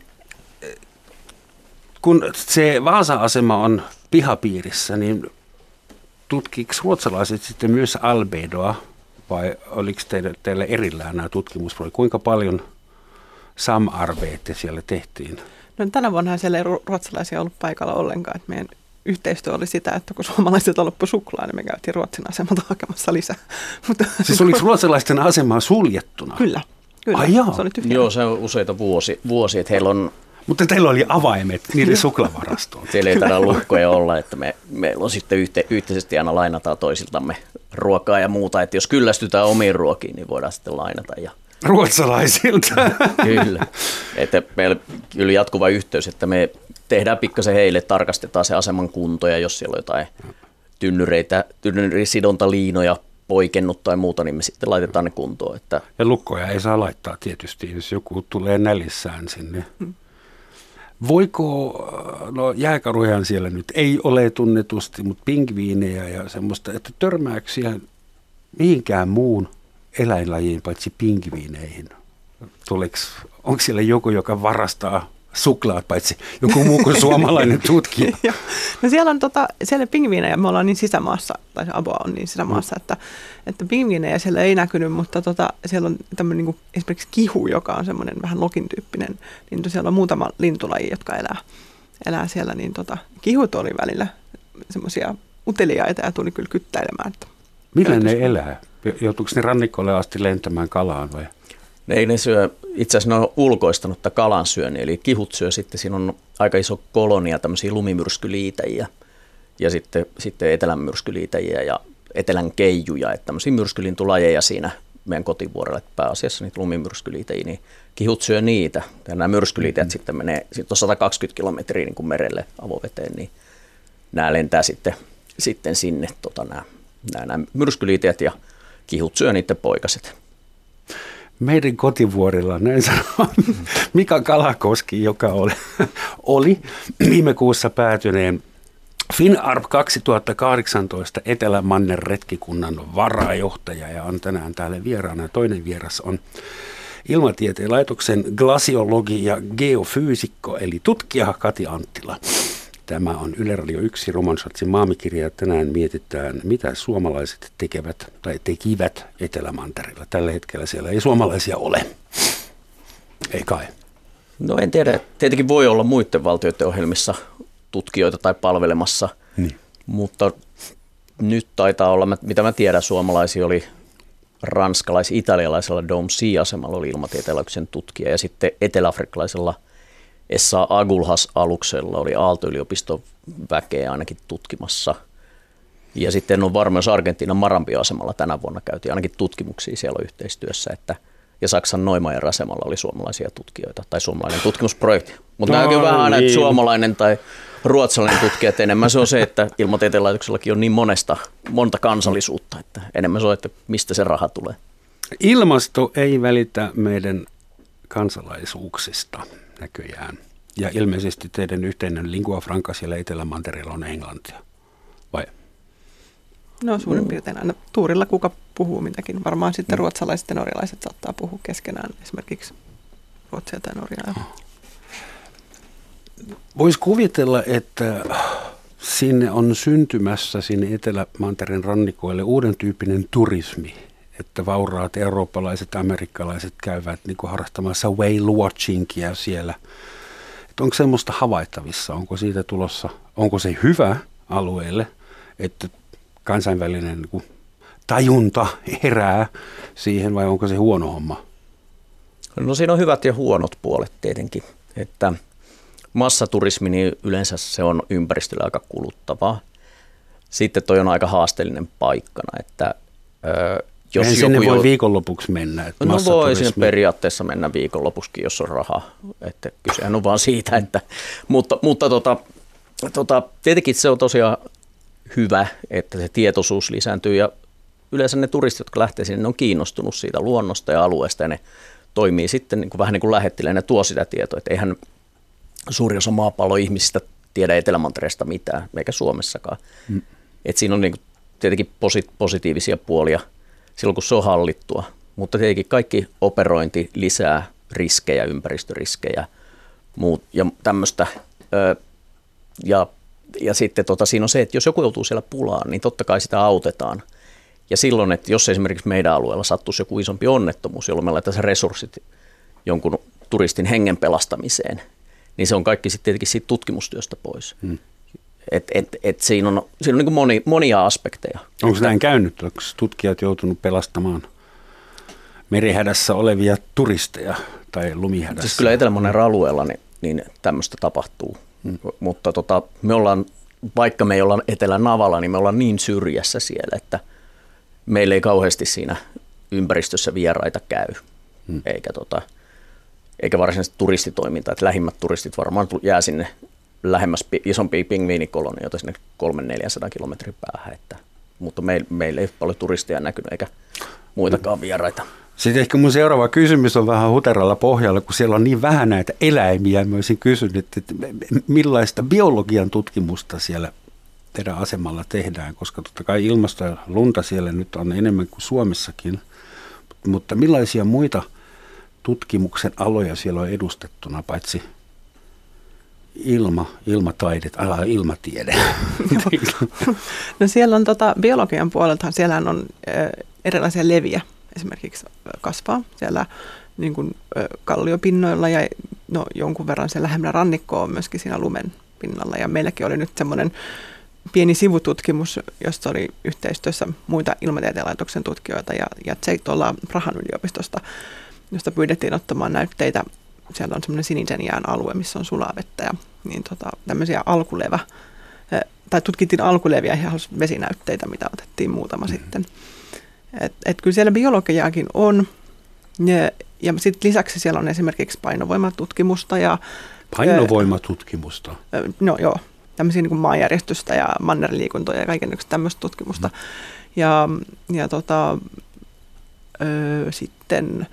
kun se Vaasa-asema on pihapiirissä, niin tutkiiko ruotsalaiset sitten myös albedoa vai oliko teille, teille erillään nämä tutkimusprojektit? Kuinka paljon samarbeette siellä tehtiin? No, tänä vuonna siellä ei ru- ruotsalaisia ollut paikalla ollenkaan. Että meidän yhteistyö oli sitä, että kun suomalaiset loppu suklaa, niin me käytiin Ruotsin asemalta hakemassa lisää. (laughs) Mutta, Siis oliko ruotsalaisten asema suljettuna? Kyllä, kyllä. Ai joo. Se oli. Joo, se on useita vuosi, vuosi että heillä on Mutta teillä oli avaimet niiden suklavarastoon. Siellä ei taida lukkoja olla, että me, meillä on sitten yhte, yhteisesti aina lainataan toisiltamme ruokaa ja muuta, että jos kyllästytään omiin ruokiin, niin voidaan sitten lainata. Ja Ruotsalaisilta. (laughs) kyllä, että meillä kyllä jatkuva yhteys, että me tehdään pikkasen heille, tarkastetaan se aseman kunto ja jos siellä on jotain tynnyreitä, tynnyrisidontaliinoja poikennut tai muuta, niin me sitten laitetaan ne kuntoon. Että Ja lukkoja ei saa laittaa tietysti, jos joku tulee nälissään sinne. Voiko, no jääkarujahan siellä nyt ei ole tunnetusti, mutta pingviinejä ja semmoista, että törmäyksiä mihinkään muun eläinlajiin paitsi pingviineihin? Onko siellä joku, joka varastaa suklaat, paitsi joku muu kuin (laughs) suomalainen tutkija? (laughs) No siellä on tota, siellä pingviinejä, me ollaan niin sisämaassa, tai se Aboa on niin sisämaassa, että, että pingviinejä siellä ei näkynyt, mutta tota, siellä on tämmöinen niin esimerkiksi kihu, joka on semmoinen vähän lokin tyyppinen lintu. Siellä on muutama lintulaji, jotka elää, elää siellä, niin tota, kihut oli välillä semmoisia uteliaita ja tuli kyllä kyttäilemään. Että Millä ne elää? Joutuuko ne rannikolle asti lentämään kalaan vai? Ei ne syö, itse asiassa ne on ulkoistanut tätä kalan syönnin, eli kihut syö sitten, siinä on aika iso kolonia tämmöisiä lumimyrskyliitäjiä ja sitten, sitten etelän myrskyliitäjiä ja etelän keijuja, että tämmöisiä myrskylintulajeja siinä meidän kotivuorella, että pääasiassa niitä lumimyrskyliitäjiä, niin kihut syö niitä. Ja nämä myrskyliitäjät mm-hmm. sitten menee, sitten on 120 kilometriä niin kuin merelle avoveteen, niin nämä lentää sitten, sitten sinne tota, nämä, nämä, nämä myrskyliitäjät ja kihut syö niiden poikaset. meidän kotivuorilla, näin sanoo (laughs) Mika Kalakoski, joka oli, oli viime kuussa päätyneen FinArp 2018 Etelä-Mannen retkikunnan varajohtaja ja on tänään täällä vieraana. Toinen vieras on Ilmatieteen laitoksen glasiologi ja geofyysikko eli tutkija Kati Anttila. Tämä on Yle Radio 1 Romansatsin maamikirja ja tänään mietitään, mitä suomalaiset tekevät tai tekivät Etelämantereella. Tällä hetkellä siellä ei suomalaisia ole. Ei kai. No en tiedä, tietenkin voi olla muiden valtioiden ohjelmissa tutkijoita tai palvelemassa, Niin. mutta nyt taitaa olla, mitä mä tiedän, suomalaisia oli ranskalais-italialaisella Dome Sea-asemalla oli ilmatieteen laitoksen tutkija ja sitten eteläafrikkalaisella Essa Agulhas-aluksella oli Aalto-yliopiston väkeä ainakin tutkimassa. Ja sitten on varma, jos Argentiinan Marambio-asemalla tänä vuonna käytiin ainakin tutkimuksia siellä yhteistyössä, että ja Saksan Neumayer asemalla oli suomalaisia tutkijoita tai suomalainen tutkimusprojekti. Mutta No no, näkyy vähän aina, että suomalainen tai ruotsalainen tutkija, että enemmän se on se, että ilmatieteen laitoksellakin on niin monesta, monta kansallisuutta, että enemmän se on, että mistä se raha tulee. Ilmasto ei välitä meidän kansalaisuuksista näköjään. Ja ilmeisesti teidän yhteinen lingua franca siellä Etelämantereella on englantia. Vai? No suurin piirtein aina tuurilla kuka puhuu mitäkin. Varmaan sitten ruotsalaiset ja norjalaiset saattaa puhua keskenään esimerkiksi ruotsia tai norjaa. Voisi kuvitella, että sinne on syntymässä sinne Etelämantereen rannikoille uuden tyyppinen turismi, että vauraat eurooppalaiset, amerikkalaiset käyvät niin kuin harrastamassa whale watchingia siellä. Että onko semmoista havaittavissa, onko siitä tulossa, onko se hyvä alueelle, että kansainvälinen niin kuin tajunta herää siihen vai onko se huono homma? No siinä on hyvät ja huonot puolet tietenkin, että massaturismi, niin yleensä se on ympäristölle aika kuluttavaa. Sitten toi on aika haasteellinen paikkana, että jos Eihän joku sinne voi jo- viikonlopuksi mennä. Että No voi sinne periaatteessa mennä viikonlopuksikin, jos on rahaa. Että kysehän on vaan siitä, että, mutta, mutta tota, tota, tietenkin se on tosiaan hyvä, että se tietoisuus lisääntyy ja yleensä ne turistit, jotka lähtee sinne, ne on kiinnostunut siitä luonnosta ja alueesta ja ne toimii sitten niin kuin vähän niin kuin lähettileenä tuo sitä tietoa, että eihän suuri osa maapallon ihmisistä tiedä Etelämantereesta mitään, eikä Suomessakaan. Mm. Et siinä on niin kuin tietenkin posi- positiivisia puolia silloin, kun se on hallittua, mutta tietenkin kaikki operointi lisää riskejä, ympäristöriskejä muut, ja tämmöistä. Ja, ja sitten tota, siinä on se, että jos joku joutuu siellä pulaan, niin totta kai sitä autetaan. Ja silloin, että jos esimerkiksi meidän alueella sattuisi joku isompi onnettomuus, jolloin me laitetaan resurssit jonkun turistin hengen pelastamiseen, niin se on kaikki sitten tietenkin siitä tutkimustyöstä pois. Hmm. Et, et, et siinä on, siinä on niin moni, monia aspekteja. Onko näin käynyt? Onko tutkijat joutunut pelastamaan merihädässä olevia turisteja tai lumihädässä? Siis kyllä Etelämonen alueella niin, niin tämmöistä tapahtuu. Hmm. Mutta tota, me ollaan, vaikka me ei olla Etelä-Navalla, niin me ollaan niin syrjässä siellä, että meillä ei kauheasti siinä ympäristössä vieraita käy. Hmm. Eikä, tota, eikä varsinaisesti turistitoimintaa. Että lähimmät turistit varmaan jää sinne lähemmäs isompia pingviinikolonioita sinne 300-400 kilometrin päähän. Että, mutta meillä meil ei paljon turisteja näkynyt eikä muitakaan vieraita. Sitten ehkä mun seuraava kysymys on vähän huteralla pohjalla, kun siellä on niin vähän näitä eläimiä. Mä olisin kysynyt, että millaista biologian tutkimusta siellä teidän asemalla tehdään, koska totta kai ilmasto ja lunta siellä nyt on enemmän kuin Suomessakin. Mutta millaisia muita tutkimuksen aloja siellä on edustettuna, paitsi ilma, ilmataidet, ala ilmatiede. (laughs) no siellä on tota, biologian puolelta, siellä on erilaisia leviä esimerkiksi kasvaa siellä niin kuin, kalliopinnoilla ja no, jonkun verran siellä lähemmä rannikkoa on myöskin siinä lumen pinnalla. Ja meilläkin oli nyt semmoinen pieni sivututkimus, jossa oli yhteistyössä muita ilmatieteen laitoksen tutkijoita ja, ja tuolla Prahan yliopistosta, josta pyydettiin ottamaan näytteitä siellä on semmoinen sinisen jään alue, missä on sulaa vettä ja niin tota, tämmöisiä alkulevä, tai tutkittiin alkuleviä ja vesinäytteitä, mitä otettiin muutama mm. sitten. Et, et kyllä siellä biologiaakin on. Ja, ja sitten lisäksi siellä on esimerkiksi painovoimatutkimusta. Ja, painovoimatutkimusta? No joo, tämmöisiä niin maanjärjestystä ja mannerliikuntoja ja kaiken tämmöistä tutkimusta. Mm. Ja, ja tota, ö, sitten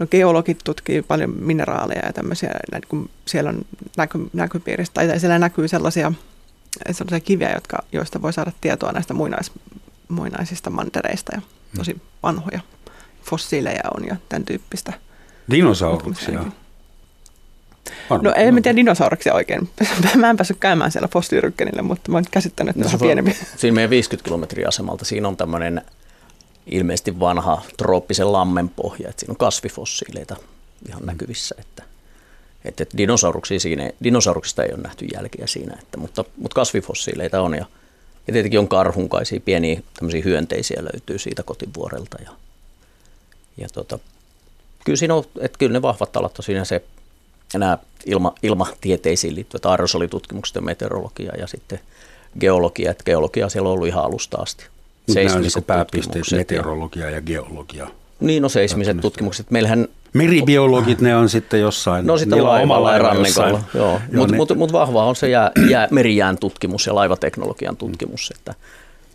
No geologit tutkii paljon mineraaleja ja tämmöisiä, kun siellä on näky, näkypiiristä, tai siellä näkyy sellaisia, sellaisia kiviä, jotka, joista voi saada tietoa näistä muinais, muinaisista mantereista ja hmm. tosi vanhoja fossiileja on ja tämän tyyppistä. Dinosauruksia? No ei mä tiedä dinosauruksia oikein. (laughs) Mä en päässyt käymään siellä fossiilirykkenille, mutta mä oon käsittänyt, että no, se on pienempi. Siinä meidän 50 kilometriä asemalta, siinä on tämmöinen ilmeisesti vanha trooppisen lammen pohja, että siinä on kasvifossiileita ihan näkyvissä, että, että, dinosauruksia siinä, dinosauruksista ei ole nähty jälkiä siinä, että, mutta, mutta kasvifossiileita on ja, ja tietenkin on karhunkaisia, pieniä hyönteisiä löytyy siitä kotivuorelta ja, ja tota, kyllä siinä on, että kyllä ne vahvat alat on siinä se, nämä ilma, ilmatieteisiin liittyvät aerosolitutkimukset ja meteorologia ja sitten geologia, että geologia siellä on ollut ihan alusta asti seismiset pääpisteet, meteorologia ja geologia. Niin, no seismiset tutkimukset. Meillähän Meribiologit ne on sitten jossain. No sitten laivalla ja rannikolla, joo. Mutta mut, mut vahva on se jää, jää, merijään tutkimus ja laivateknologian tutkimus. Että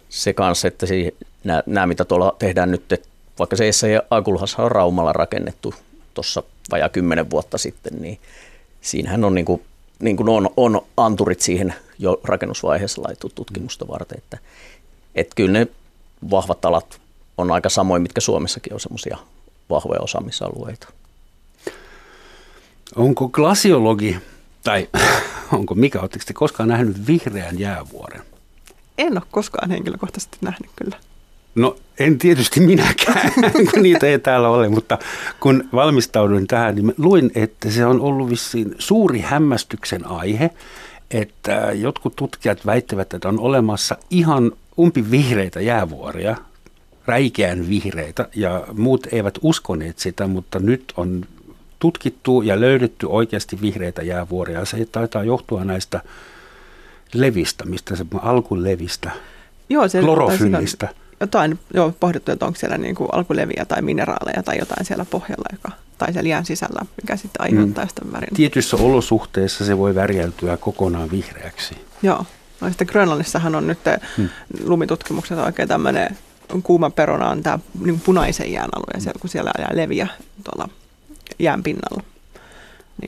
se kanssa, että nämä mitä tuolla tehdään nyt, että vaikka se ja Akulhassa on Raumalla rakennettu tuossa vajaa kymmenen vuotta sitten, niin siinähän on, niin kuin, niin kuin on, on anturit siihen jo rakennusvaiheessa laitettu tutkimusta varten, että, että kyllä ne vahvat alat on aika samoin, mitkä Suomessakin on semmoisia vahvoja osaamisalueita. Onko glasiologi, tai (laughs) onko mikä, oletteko te koskaan nähnyt vihreän jäävuoren? En ole koskaan henkilökohtaisesti nähnyt kyllä. No en tietysti minäkään, (laughs) kun niitä ei täällä ole, mutta kun valmistauduin tähän, niin luin, että se on ollut vissiin suuri hämmästyksen aihe, että jotkut tutkijat väittävät, että on olemassa ihan umpivihreitä jäävuoria, räikeän vihreitä, ja muut eivät uskoneet sitä, mutta nyt on tutkittu ja löydetty oikeasti vihreitä jäävuoria. Se taitaa johtua näistä levistä, mistä se alkulevistä, Joo, se, klorofyllistä. Jotain joo, pohdittu, että onko siellä niin kuin alkuleviä tai mineraaleja tai jotain siellä pohjalla, joka, tai siellä jään sisällä, mikä sitten aiheuttaa mm. sitä värin. Tietyissä olosuhteissa se voi värjäytyä kokonaan vihreäksi. Joo. No sitten Grönlannissahan on nyt hmm. lumitutkimukset oikein tämmöinen kuuma peruna on tämä niin punaisen jään alue, siellä, kun siellä jää leviä tuolla jään pinnalla.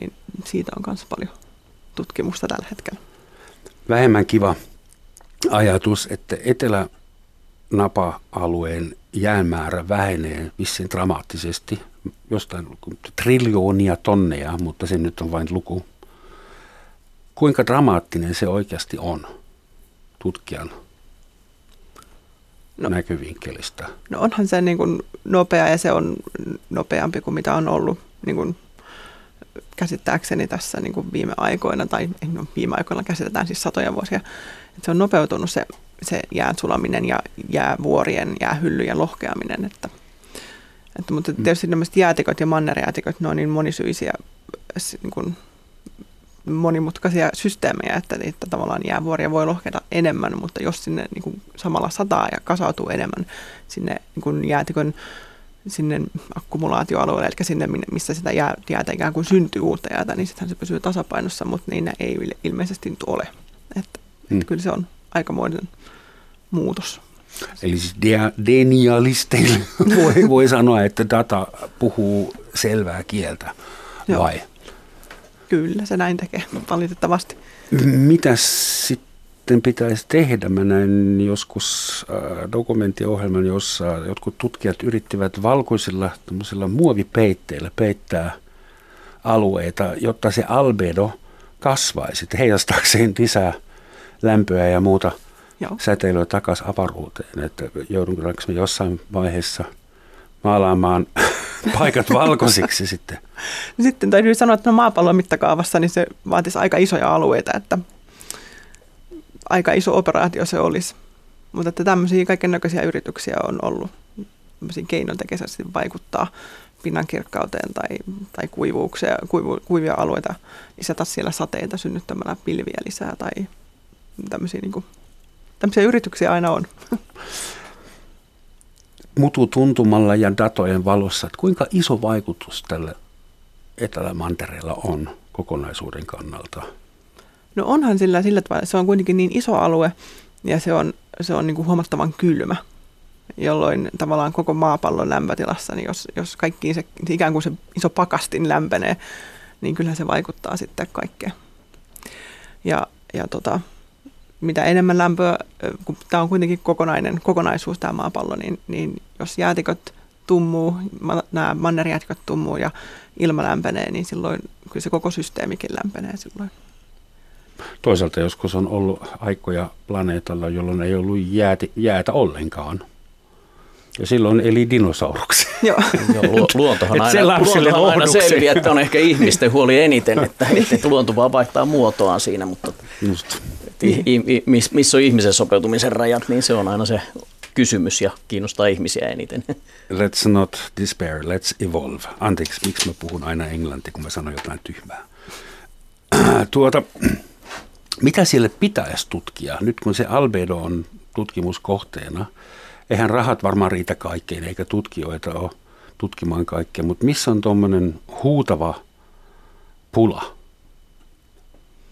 Niin siitä on myös paljon tutkimusta tällä hetkellä. Vähemmän kiva ajatus, että Etelä-Napa-alueen jäänmäärä vähenee vissiin dramaattisesti, jostain triljoonia tonneja, mutta se nyt on vain luku. Kuinka dramaattinen se oikeasti on tutkijan no, näkyvinkkelistä? No onhan se niin kuin nopea ja se on nopeampi kuin mitä on ollut niin kuin käsittääkseni tässä niin kuin viime aikoina, tai no, viime aikoina käsitetään siis satoja vuosia, että se on nopeutunut se, se jään sulaminen ja jäävuorien, jäähyllyjen lohkeaminen, että, että, mutta mm. tietysti nämä jäätikot ja mannerjäätikot, ne on niin monisyisiä niin kuin monimutkaisia systeemejä, että, että tavallaan jäävuoria voi lohketa enemmän, mutta jos sinne niin kuin samalla sataa ja kasautuu enemmän sinne niin kuin jäätikön sinne akkumulaatioalueelle, eli sinne, missä sitä jää, jäätä ikään kuin syntyy uutta jäätä, niin sittenhän se pysyy tasapainossa, mutta niin ei ilmeisesti nyt ole. Että, hmm. että kyllä se on aikamoinen muutos. Eli siis de- denialisteille (laughs) voi, voi sanoa, että data puhuu selvää kieltä, vai? Kyllä, se näin tekee (laughs) valitettavasti. Mitäs sitten pitäisi tehdä? Mä näin joskus äh, dokumenttiohjelman, jossa jotkut tutkijat yrittivät valkoisilla muovipeitteillä peittää alueita, jotta se albedo kasvaisi, että heijastaakseen lisää lämpöä ja muuta Joo. säteilyä takaisin avaruuteen. Että joudunko jossain vaiheessa maalaamaan paikat valkoisiksi sitten? (laughs) Sitten täytyy sanoa, että no maapallon mittakaavassa niin se vaatisi aika isoja alueita, että aika iso operaatio se olisi. Mutta että tämmöisiä kaiken näköisiä yrityksiä on ollut tämmöisiä keinotekeisesti vaikuttaa pinnan kirkkauteen tai, tai kuivuuksia, kuivu, kuivia alueita, lisätä siellä sateita synnyttämällä pilviä lisää tai tämmöisiä, niin kuin, tämmöisiä yrityksiä aina on. (laughs) mututuntumalla ja datojen valossa, että kuinka iso vaikutus tällä Etelämantereella on kokonaisuuden kannalta? No onhan sillä sillä tavalla, se on kuitenkin niin iso alue ja se on, se on niin kuin huomattavan kylmä, jolloin tavallaan koko maapallon lämpötilassa, niin jos, jos kaikkiin se, ikään kuin se iso pakastin lämpenee, niin kyllä se vaikuttaa sitten kaikkeen. Ja, ja tota, mitä enemmän lämpöä, kun tämä on kuitenkin kokonainen, kokonaisuus tämä maapallo, niin, niin jos jäätikot tummuu, nämä mannerjäätikot tummuu ja ilma lämpenee, niin silloin kyllä se koko systeemikin lämpenee silloin. Toisaalta joskus on ollut aikoja planeetalla, jolloin ei ollut jääti, jäätä ollenkaan. Ja silloin eli dinosauruksia. (laughs) Joo. Joo luontohan aina, luontohan aina selviää, että on ehkä ihmisten huoli eniten, että, (laughs) että luonto vaan vaihtaa muotoaan siinä, mutta Just. Missä on ihmisen sopeutumisen rajat, niin se on aina se kysymys ja kiinnostaa ihmisiä eniten. (laughs) Let's not despair, let's evolve. Anteeksi, miksi mä puhun aina englantia, kun mä sanon jotain tyhmää. (clears throat) tuota, mitä siellä pitäisi tutkia, nyt kun se albedo on tutkimuskohteena? Eihän rahat varmaan riitä kaikkeen, eikä tutkijoita ole tutkimaan kaikkea, mutta missä on tuommoinen huutava pula?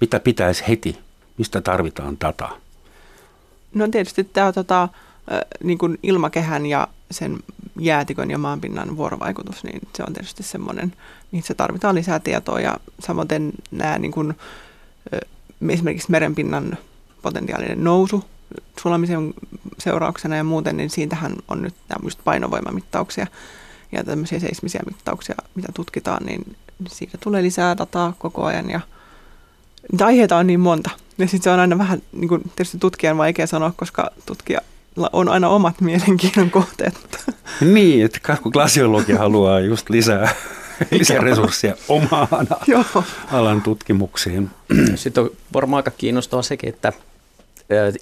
Mitä pitäisi heti? Mistä tarvitaan dataa? No tietysti tämä tota, niin kuin ilmakehän ja sen jäätikön ja maanpinnan vuorovaikutus, niin se on tietysti semmoinen, mihin se tarvitaan lisää tietoa ja samoin nämä niin kuin, esimerkiksi merenpinnan potentiaalinen nousu sulamisen seurauksena ja muuten, niin siitähän on nyt tämmöistä painovoimamittauksia ja tämmöisiä seismisiä mittauksia, mitä tutkitaan, niin siitä tulee lisää dataa koko ajan ja niitä aiheita on niin monta. Ja sitten se on aina vähän niin kuin tietysti tutkijan vaikea sanoa, koska tutkija on aina omat mielenkiinnon kohteet. Niin, että kun glasiologi haluaa just lisää, lisää resursseja omaan alan tutkimuksiin. Sitten on varmaan aika kiinnostavaa sekin, että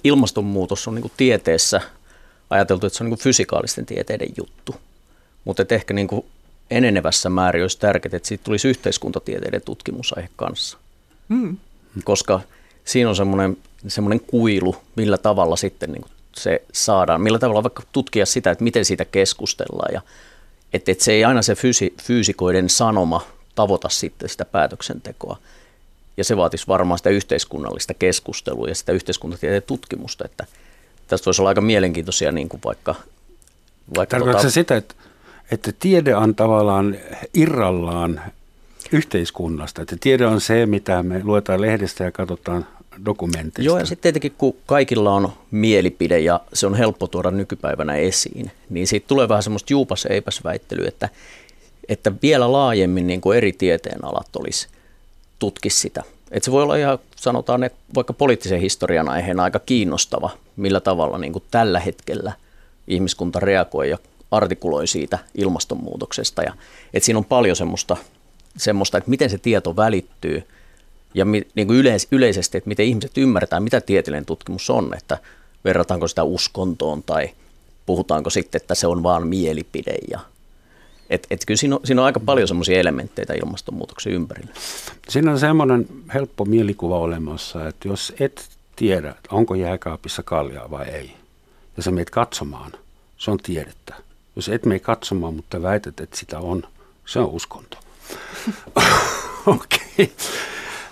ilmastonmuutos on niin kuin tieteessä ajateltu, että se on niin kuin fysikaalisten tieteiden juttu. Mutta ehkä niin kuin enenevässä määrin olisi tärkeää, että siitä tulisi yhteiskuntatieteiden tutkimusaihe kanssa. Mm. Koska siinä on semmoinen, semmoinen kuilu, millä tavalla sitten niin se saadaan, millä tavalla vaikka tutkia sitä, että miten siitä keskustellaan ja että, että se ei aina se fyysi, fyysikoiden sanoma tavoita sitten sitä päätöksentekoa. Ja se vaatisi varmaan sitä yhteiskunnallista keskustelua ja sitä yhteiskuntatieteen tutkimusta, että tästä voisi olla aika mielenkiintoisia niin kuin vaikka Vaikka Tarkoitatko tota, sitä, että, että tiede on tavallaan irrallaan yhteiskunnasta? Että tiede on se, mitä me luetaan lehdestä ja katsotaan dokumenteista. Joo, ja sitten tietenkin kun kaikilla on mielipide ja se on helppo tuoda nykypäivänä esiin, niin siitä tulee vähän semmoista juupas eipäs väittelyä, että, että vielä laajemmin niin kuin eri tieteenalat olisi tutkisi sitä. Että se voi olla ihan, sanotaan, että vaikka poliittisen historian aiheena aika kiinnostava, millä tavalla niin kuin tällä hetkellä ihmiskunta reagoi ja artikuloi siitä ilmastonmuutoksesta. Ja, että siinä on paljon semmoista, semmoista, että miten se tieto välittyy ja mi, niin kuin yleis, yleisesti, että miten ihmiset ymmärtää, mitä tieteellinen tutkimus on, että verrataanko sitä uskontoon tai puhutaanko sitten, että se on vaan mielipide. Ja, et, et kyllä siinä on, siinä on aika paljon semmoisia elementtejä ilmastonmuutoksen ympärillä. Siinä on semmoinen helppo mielikuva olemassa, että jos et tiedä, onko jääkaapissa kaljaa vai ei, ja sä meet katsomaan, se on tiedettä. Jos et mene katsomaan, mutta väität, että sitä on, se on uskonto. (laughs) Okei. Okay.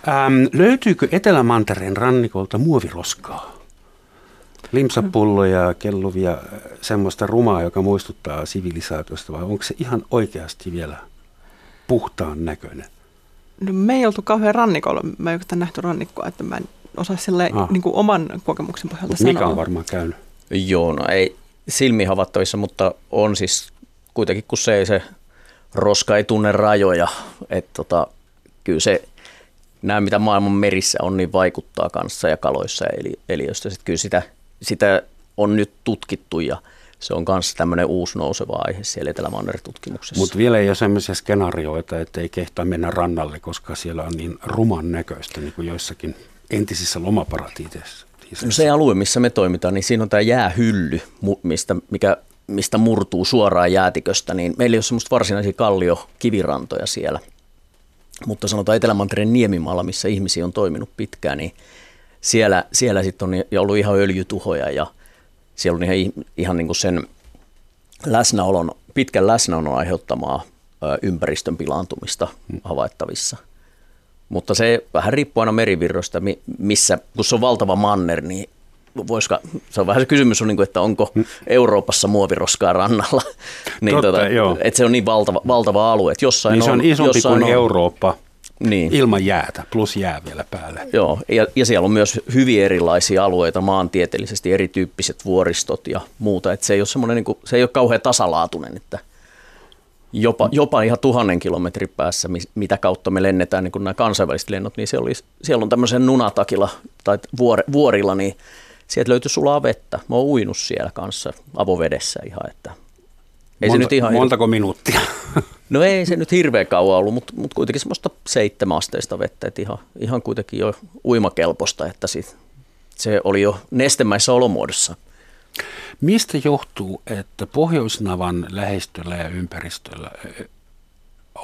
Ähm, löytyykö Etelämantereen rannikolta muoviroskaa? Limsapulloja, kelluvia, äh, semmoista rumaa, joka muistuttaa sivilisaatiosta, vai onko se ihan oikeasti vielä puhtaan näköinen? No, me ei oltu kauhean rannikolla. Mä en oikeastaan nähty rannikkoa, että mä en osaa sille Ah. niin kuin oman kokemuksen pohjalta Mut sanoa. Mika on varmaan käynyt. Joo, no ei silmiin havattavissa, mutta on siis kuitenkin, kun se ei se roska ei tunne rajoja, että tota, kyllä se, nämä mitä maailman merissä on, niin vaikuttaa kanssa ja kaloissa ja eli, eliöistä. Sitten kyllä sitä, sitä on nyt tutkittu ja se on myös tämmöinen uusi nouseva aihe siellä Etelä-Manner-tutkimuksessa. Mutta vielä ei ole sellaisia skenaarioita, että ei kehtaa mennä rannalle, koska siellä on niin ruman näköistä, niin kuin joissakin entisissä lomaparatiiteissa. No se alue, missä me toimitaan, niin siinä on tämä jäähylly, mistä, mikä, mistä murtuu suoraan jäätiköstä, niin meillä ei ole semmoista varsinaisia kallio-kivirantoja siellä. Mutta sanotaan Etelämantereen Niemimaalla, missä ihmisiä on toiminut pitkään, niin siellä, siellä sitten on ollut ihan öljytuhoja ja siellä on ihan, ihan niin kuin sen läsnäolon, pitkän läsnäolon aiheuttamaa ympäristön pilaantumista havaittavissa. Mutta se vähän riippuu aina merivirroista, mi- missä, kun se on valtava manner, niin voisiko, se on vähän se kysymys, on niin kuin, että onko Euroopassa muoviroskaa rannalla. niin Totta, joo. että se on niin valtava, valtava alue, että jossain Niin se on isompi jossain kuin on, Eurooppa Niin. ilman jäätä, plus jää vielä päälle. Joo, ja, ja siellä on myös hyvin erilaisia alueita, maantieteellisesti erityyppiset vuoristot ja muuta. Että se, ei ole semmoinen, niin kuin, se ei ole kauhean tasalaatuinen, että jopa, jopa ihan tuhannen kilometrin päässä, mi- mitä kautta me lennetään, niin kuin nämä kansainväliset lennot, niin siellä, oli, siellä on tämmöisen nunatakilla tai vuor, vuorilla, niin sieltä löytyy sulaa vettä. Mä oon uinut siellä kanssa avovedessä ihan, että ei Monta, se nyt ihan... montako minuuttia? (laughs) No ei se nyt hirveän kauan ollut, mutta, mutta kuitenkin semmoista seitsemänasteista vettä, että ihan, ihan kuitenkin jo uimakelpoista, että sit, se oli jo nestemäisessä olomuodossa. Mistä johtuu, että Pohjoisnavan lähestöllä ja ympäristöllä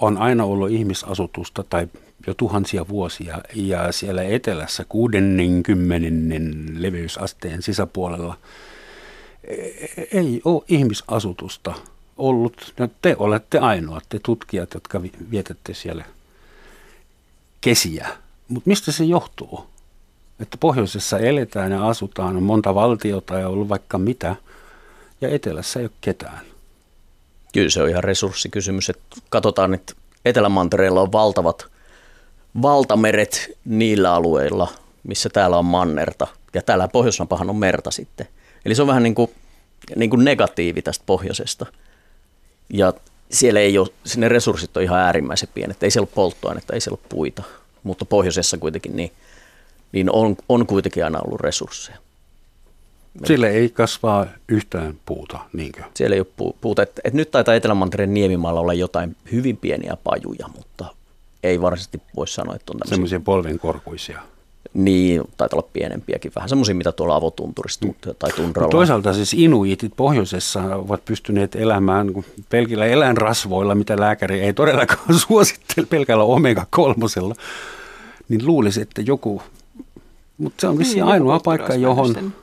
on aina ollut ihmisasutusta tai jo tuhansia vuosia ja siellä etelässä 60 leveysasteen sisäpuolella e- ei ole ihmisasutusta ollut. No te olette ainoat, te tutkijat, jotka vi- vietätte siellä kesiä. Mutta mistä se johtuu? Että pohjoisessa eletään ja asutaan, on monta valtiota ja ollut vaikka mitä, ja etelässä ei ole ketään. Kyllä se on ihan resurssikysymys, että katsotaan, että Etelämantereella on valtavat valtameret niillä alueilla, missä täällä on mannerta, ja täällä Pohjoisnapahan on merta sitten. Eli se on vähän niin kuin, niin kuin negatiivi tästä pohjoisesta. Ja siellä ei ole, sinne resurssit on ihan äärimmäisen pienet, ei siellä ole polttoainetta, ei siellä ole puita, mutta pohjoisessa kuitenkin niin, niin on, on kuitenkin aina ollut resursseja. Sille ei kasvaa yhtään puuta, niinkö? Siellä ei ole pu- puuta. Et, et nyt taitaa Etelämantereen Niemimaalla olla jotain hyvin pieniä pajuja, mutta ei varsinaisesti voi sanoa, että on tämmöisiä. Semmoisia polvenkorkuisia. Niin, taitaa olla pienempiäkin. Vähän semmoisia, mitä tuolla avotunturissa tu- tai tundralla. toisaalta siis inuitit pohjoisessa ovat pystyneet elämään pelkillä eläinrasvoilla, mitä lääkäri ei todellakaan (laughs) suosittele, pelkällä omega-kolmosella. Niin luulisi, että joku, mutta se on vissiin Niin, ainoa joku paikka, johon...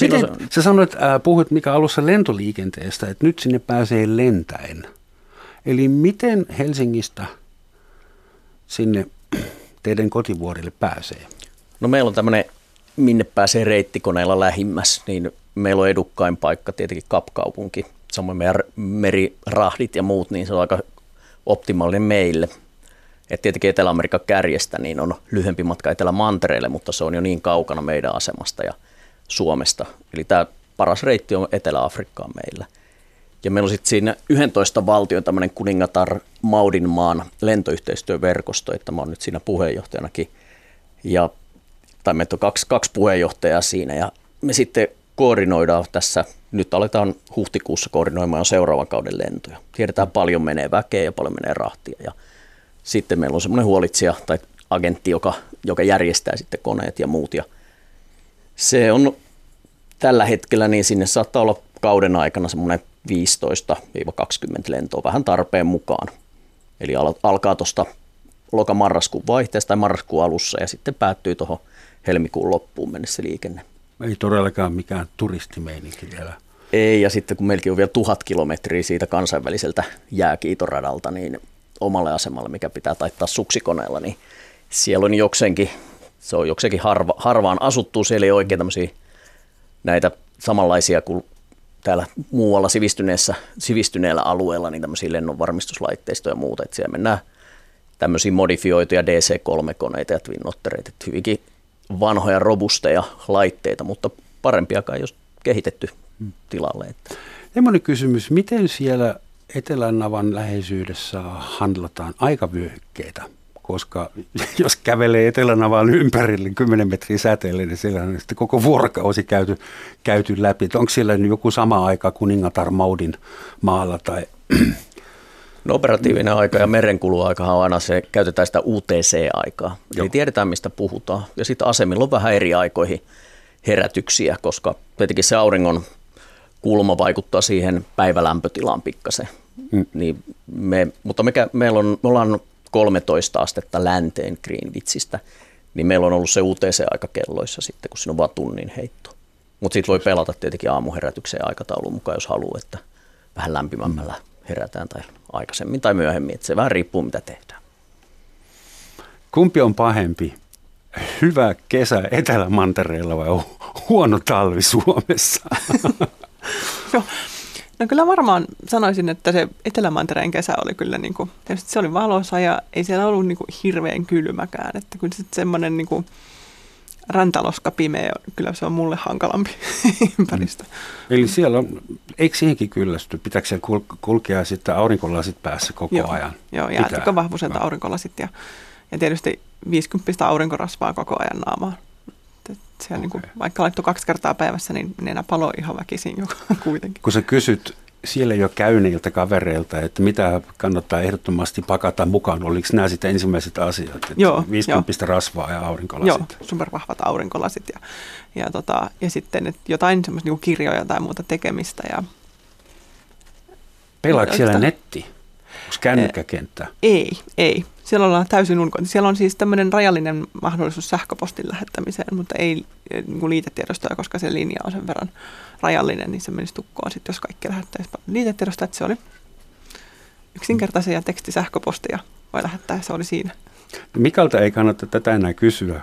no, Miten, se, sä sanoit, äh, puhuit mikä alussa lentoliikenteestä, että nyt sinne pääsee lentäen. Eli miten Helsingistä sinne teidän kotivuorille pääsee? no meillä on tämmöinen, minne pääsee reittikoneella lähimmäs, niin meillä on edukkain paikka tietenkin Kapkaupunki, samoin meidän merirahdit ja muut, niin se on aika optimaalinen meille. Et tietenkin Etelä-Amerikan kärjestä niin on lyhyempi matka Etelä-Mantereelle, mutta se on jo niin kaukana meidän asemasta ja Suomesta. Eli tämä paras reitti on Etelä-Afrikkaan meillä. Ja meillä on sitten siinä 11 valtion tämmöinen kuningatar Maudinmaan lentoyhteistyöverkosto, että mä oon nyt siinä puheenjohtajanakin. Ja, tai meitä on kaksi, kaksi puheenjohtajaa siinä ja me sitten koordinoidaan tässä, nyt aletaan huhtikuussa koordinoimaan seuraavan kauden lentoja. Tiedetään paljon menee väkeä ja paljon menee rahtia ja sitten meillä on semmoinen huolitsija tai agentti, joka, joka järjestää sitten koneet ja muut ja se on tällä hetkellä, niin sinne saattaa olla kauden aikana semmoinen 15-20 lentoa vähän tarpeen mukaan. Eli al- alkaa tuosta loka-marraskuun vaihteesta tai marraskuun alussa ja sitten päättyy tuohon helmikuun loppuun mennessä liikenne. Ei todellakaan mikään turistimeininki vielä. Ei, ja sitten kun meilläkin on vielä tuhat kilometriä siitä kansainväliseltä jääkiitoradalta, niin omalle asemalle, mikä pitää taittaa suksikoneella, niin siellä on jokseenkin, se on jokseenkin harva, harvaan asuttu, siellä ei oikein tämmöisiä näitä samanlaisia kuin täällä muualla sivistyneessä, sivistyneellä alueella niin tämmöisiä lennonvarmistuslaitteistoja ja muuta, että siellä mennään tämmöisiä modifioituja DC-3-koneita ja Twin Ottereita, että hyvinkin vanhoja robusteja laitteita, mutta parempiakaan jos kehitetty tilalle. Semmoinen kysymys, miten siellä Etelän-navan läheisyydessä handlataan aikavyöhykkeitä? Koska (laughs) jos kävelee Etelänavan ympärille 10 metriä säteelle, niin siellä on sitten koko vuorokausi käyty, käyty läpi. Onko siellä joku sama aika kuningatar Maudin maalla tai No operatiivinen aika ja merenkuluaika on aina se, käytetään sitä UTC-aikaa. Joo. Eli tiedetään, mistä puhutaan. Ja sitten asemilla on vähän eri aikoihin herätyksiä, koska tietenkin se auringon kulma vaikuttaa siihen päivälämpötilaan pikkasen. Mm. Niin me, mutta me, meillä on, me ollaan 13 astetta länteen Greenwichistä, niin meillä on ollut se UTC-aika kelloissa sitten, kun siinä on vaan tunnin heitto. Mutta sitten voi pelata tietenkin aamuherätykseen aikataulun mukaan, jos haluaa, että vähän lämpimämmällä mm herätään tai aikaisemmin tai myöhemmin. Että se vähän riippuu, mitä tehdään. Kumpi on pahempi? Hyvä kesä Etelä-Mantereella vai huono talvi Suomessa? no, no kyllä varmaan sanoisin, että se Etelä-Mantereen kesä oli kyllä, niin kuin, se oli valoisa ja ei siellä ollut niin kuin hirveän kylmäkään. Että kyllä sitten semmoinen niin kuin, Rantaloska pimeä, kyllä se on mulle hankalampi (laughs) ympäristö. Mm. Eli siellä on, eikö siihenkin kyllästy? Pitääkö siellä kul- kulkea sitten aurinkolasit päässä koko joo, ajan? Joo, jäätikö vahvuiselta aurinkolasit ja, ja tietysti 50 aurinkorasvaa koko ajan naamaan. Siellä okay. niin kuin, vaikka laittoi kaksi kertaa päivässä, niin nenä paloi ihan väkisin jo (laughs) kuitenkin. Kun sä kysyt siellä jo käyneiltä kavereilta, että mitä kannattaa ehdottomasti pakata mukaan. Oliko nämä sitten ensimmäiset asiat? Että joo, 50 jo. rasvaa ja aurinkolasit. Joo, supervahvat aurinkolasit ja, ja, tota, ja sitten että jotain semmoista niin kirjoja tai muuta tekemistä. Ja, Pelaako siellä netti? Onko kännykkäkenttä? Ei, ei. Siellä ollaan täysin ulko. Siellä on siis tämmöinen rajallinen mahdollisuus sähköpostin lähettämiseen, mutta ei niin liitetiedostoja, koska se linja on sen verran rajallinen, niin se menisi tukkoon sitten, jos kaikki lähettäisi liitetiedostoja. Että se oli yksinkertaisia tekstisähköpostia voi lähettää, se oli siinä. Mikalta ei kannata tätä enää kysyä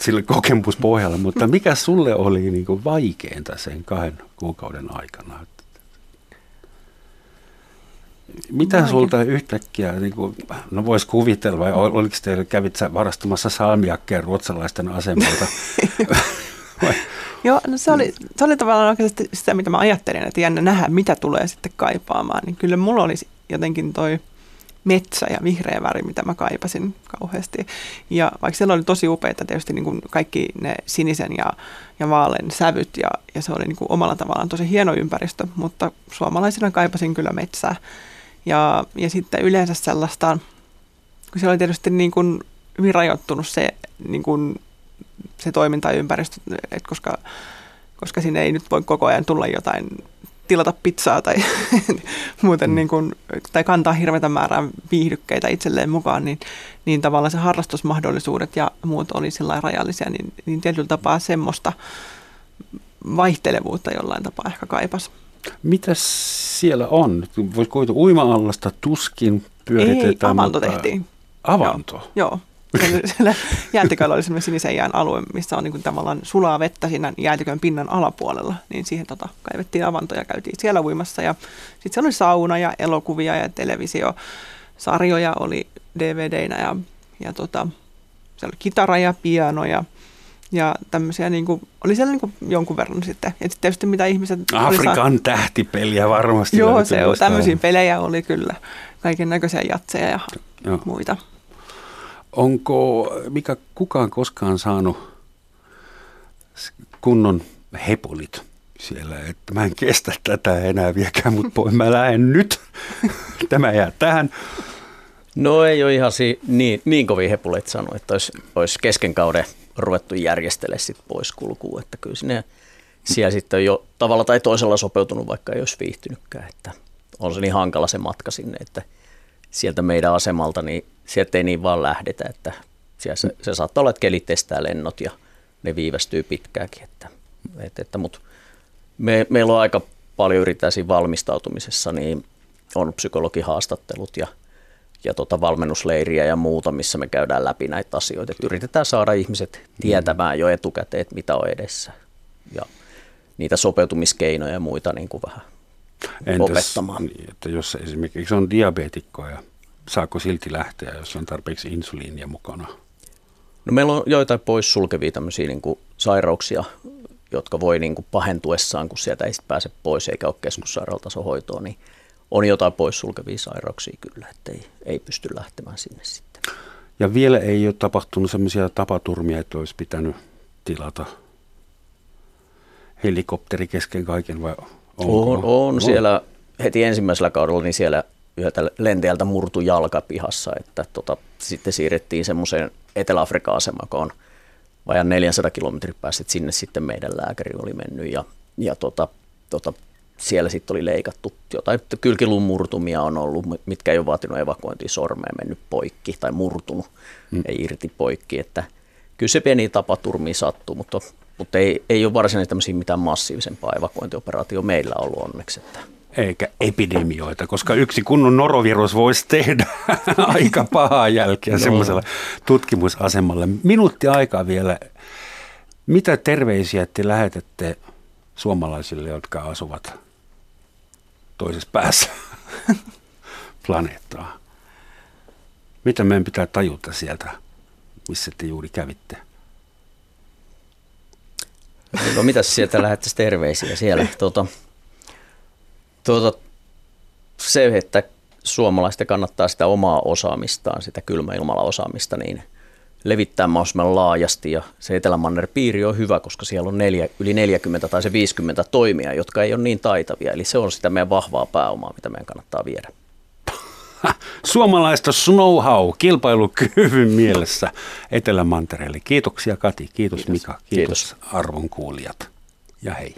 sillä kokemuspohjalla, mutta mikä sulle oli niin kuin vaikeinta sen kahden kuukauden aikana? Mitä Vaike. sulta yhtäkkiä, niin kuin, no voisi kuvitella, vai oliko teillä, kävit sä varastamassa salmiakkeen ruotsalaisten asemalta? (laughs) Joo, no se oli, se oli tavallaan oikeasti sitä, mitä mä ajattelin, että jännä nähdä, mitä tulee sitten kaipaamaan. Niin kyllä mulla oli jotenkin toi metsä ja vihreä väri, mitä mä kaipasin kauheasti. Ja vaikka siellä oli tosi upeita tietysti niin kuin kaikki ne sinisen ja, ja vaalean sävyt ja, ja se oli niin kuin omalla tavallaan tosi hieno ympäristö, mutta suomalaisena kaipasin kyllä metsää. Ja, ja sitten yleensä sellaista, kun siellä oli tietysti niin kuin hyvin rajoittunut se, niin kuin se toimintaympäristö, että koska, koska sinne ei nyt voi koko ajan tulla jotain tilata pizzaa tai (laughs) muuten mm. niin kuin, tai kantaa hirveätä määrää viihdykkeitä itselleen mukaan, niin, niin tavallaan se harrastusmahdollisuudet ja muut oli sillä rajallisia, niin, niin tietyllä tapaa semmoista vaihtelevuutta jollain tapaa ehkä kaipas. Mitä siellä on? Voisi kuvitella uima-allasta tuskin pyöritetään. Ei, avanto mutta... tehtiin. Avanto? Joo, joo. Siellä (laughs) jäätiköllä oli semmoinen sinisen jään alue, missä on niin kuin tavallaan sulaa vettä siinä jäätikön pinnan alapuolella. Niin siihen tota, kaivettiin avanto ja käytiin siellä uimassa. Ja sitten siellä oli sauna ja elokuvia ja televisio. Sarjoja oli DVDinä ja, ja tota, siellä oli kitara ja piano ja ja tämmöisiä niin kuin, oli siellä niin kuin jonkun verran sitten. Ja sitten tietysti mitä ihmiset... Afrikan saa... tähtipeliä varmasti. Joo, se on, tämmöisiä pelejä oli kyllä. Kaiken näköisiä jatseja ja Joo. muita. Onko mikä kukaan koskaan saanut kunnon hepulit siellä, että mä en kestä tätä enää viekään mut pois, mä lähden nyt. (laughs) Tämä jää tähän. No ei ole ihan si- niin, niin kovin hepulit sanoa, että olisi, olisi kesken kauden ruvettu järjestele sit pois kulkuun, että kyllä sinne siellä sitten on jo tavalla tai toisella sopeutunut, vaikka ei olisi viihtynytkään, että on se niin hankala se matka sinne, että sieltä meidän asemalta, niin sieltä ei niin vaan lähdetä, että siellä se, se saattaa olla, että kelit estää lennot ja ne viivästyy pitkäänkin, että, että, että mutta me, meillä on aika paljon yritetään valmistautumisessa, niin on psykologihaastattelut ja ja tota valmennusleiriä ja muuta, missä me käydään läpi näitä asioita. Että yritetään saada ihmiset tietämään jo etukäteen, että mitä on edessä. Ja niitä sopeutumiskeinoja ja muita niin kuin vähän Entäs, opettamaan. Niin, että jos esimerkiksi on diabeetikko ja saako silti lähteä, jos on tarpeeksi insuliinia mukana? No meillä on joitain poissulkevia tämmöisiä niin kuin sairauksia, jotka voi niin kuin pahentuessaan, kun sieltä ei pääse pois eikä ole keskussairaaltason hoitoa, niin on jotain poissulkevia sairauksia kyllä, että ei, ei pysty lähtemään sinne sitten. Ja vielä ei ole tapahtunut sellaisia tapaturmia, että olisi pitänyt tilata helikopteri kesken kaiken vai onko? On, on, on. siellä heti ensimmäisellä kaudella, niin siellä yhdeltä lentäjältä murtu jalka pihassa, että tota, sitten siirrettiin semmoiseen Etelä-Afrikan asemaan, joka on vajan 400 kilometrin päästä, sinne sitten meidän lääkäri oli mennyt ja, ja tota, tota, siellä sitten oli leikattu jotain kylkilun murtumia on ollut, mitkä ei ole vaatinut evakuointia sormeen, mennyt poikki tai murtunut, mm. ei irti poikki, että kyllä se pieni tapaturmi sattuu, mutta, mutta ei, ei ole varsinaisesti tämmöisiä mitään massiivisempaa evakuointioperaatio meillä ollut onneksi. Että. Eikä epidemioita, koska yksi kunnon norovirus voisi tehdä (laughs) aika pahaa jälkeä no. semmoisella tutkimusasemalla. Minuutti aikaa vielä. Mitä terveisiä te lähetätte suomalaisille, jotka asuvat toisessa päässä (laughs) planeettaa. Mitä meidän pitää tajuta sieltä, missä te juuri kävitte? No mitäs sieltä lähettäisiin terveisiä siellä? Tuota, tuota, se, että suomalaisten kannattaa sitä omaa osaamistaan, sitä kylmäilmalla osaamista, niin levittää mahdollisimman laajasti ja se Etelämanner piiri on hyvä, koska siellä on neljä, yli 40 tai se 50 toimia, jotka ei ole niin taitavia. Eli se on sitä meidän vahvaa pääomaa, mitä meidän kannattaa viedä. (laughs) Suomalaista know-how kilpailukyvyn mielessä Etelämantereelle. Kiitoksia Kati, kiitos, kiitos. Mika, kiitos, kiitos arvon kuulijat ja hei.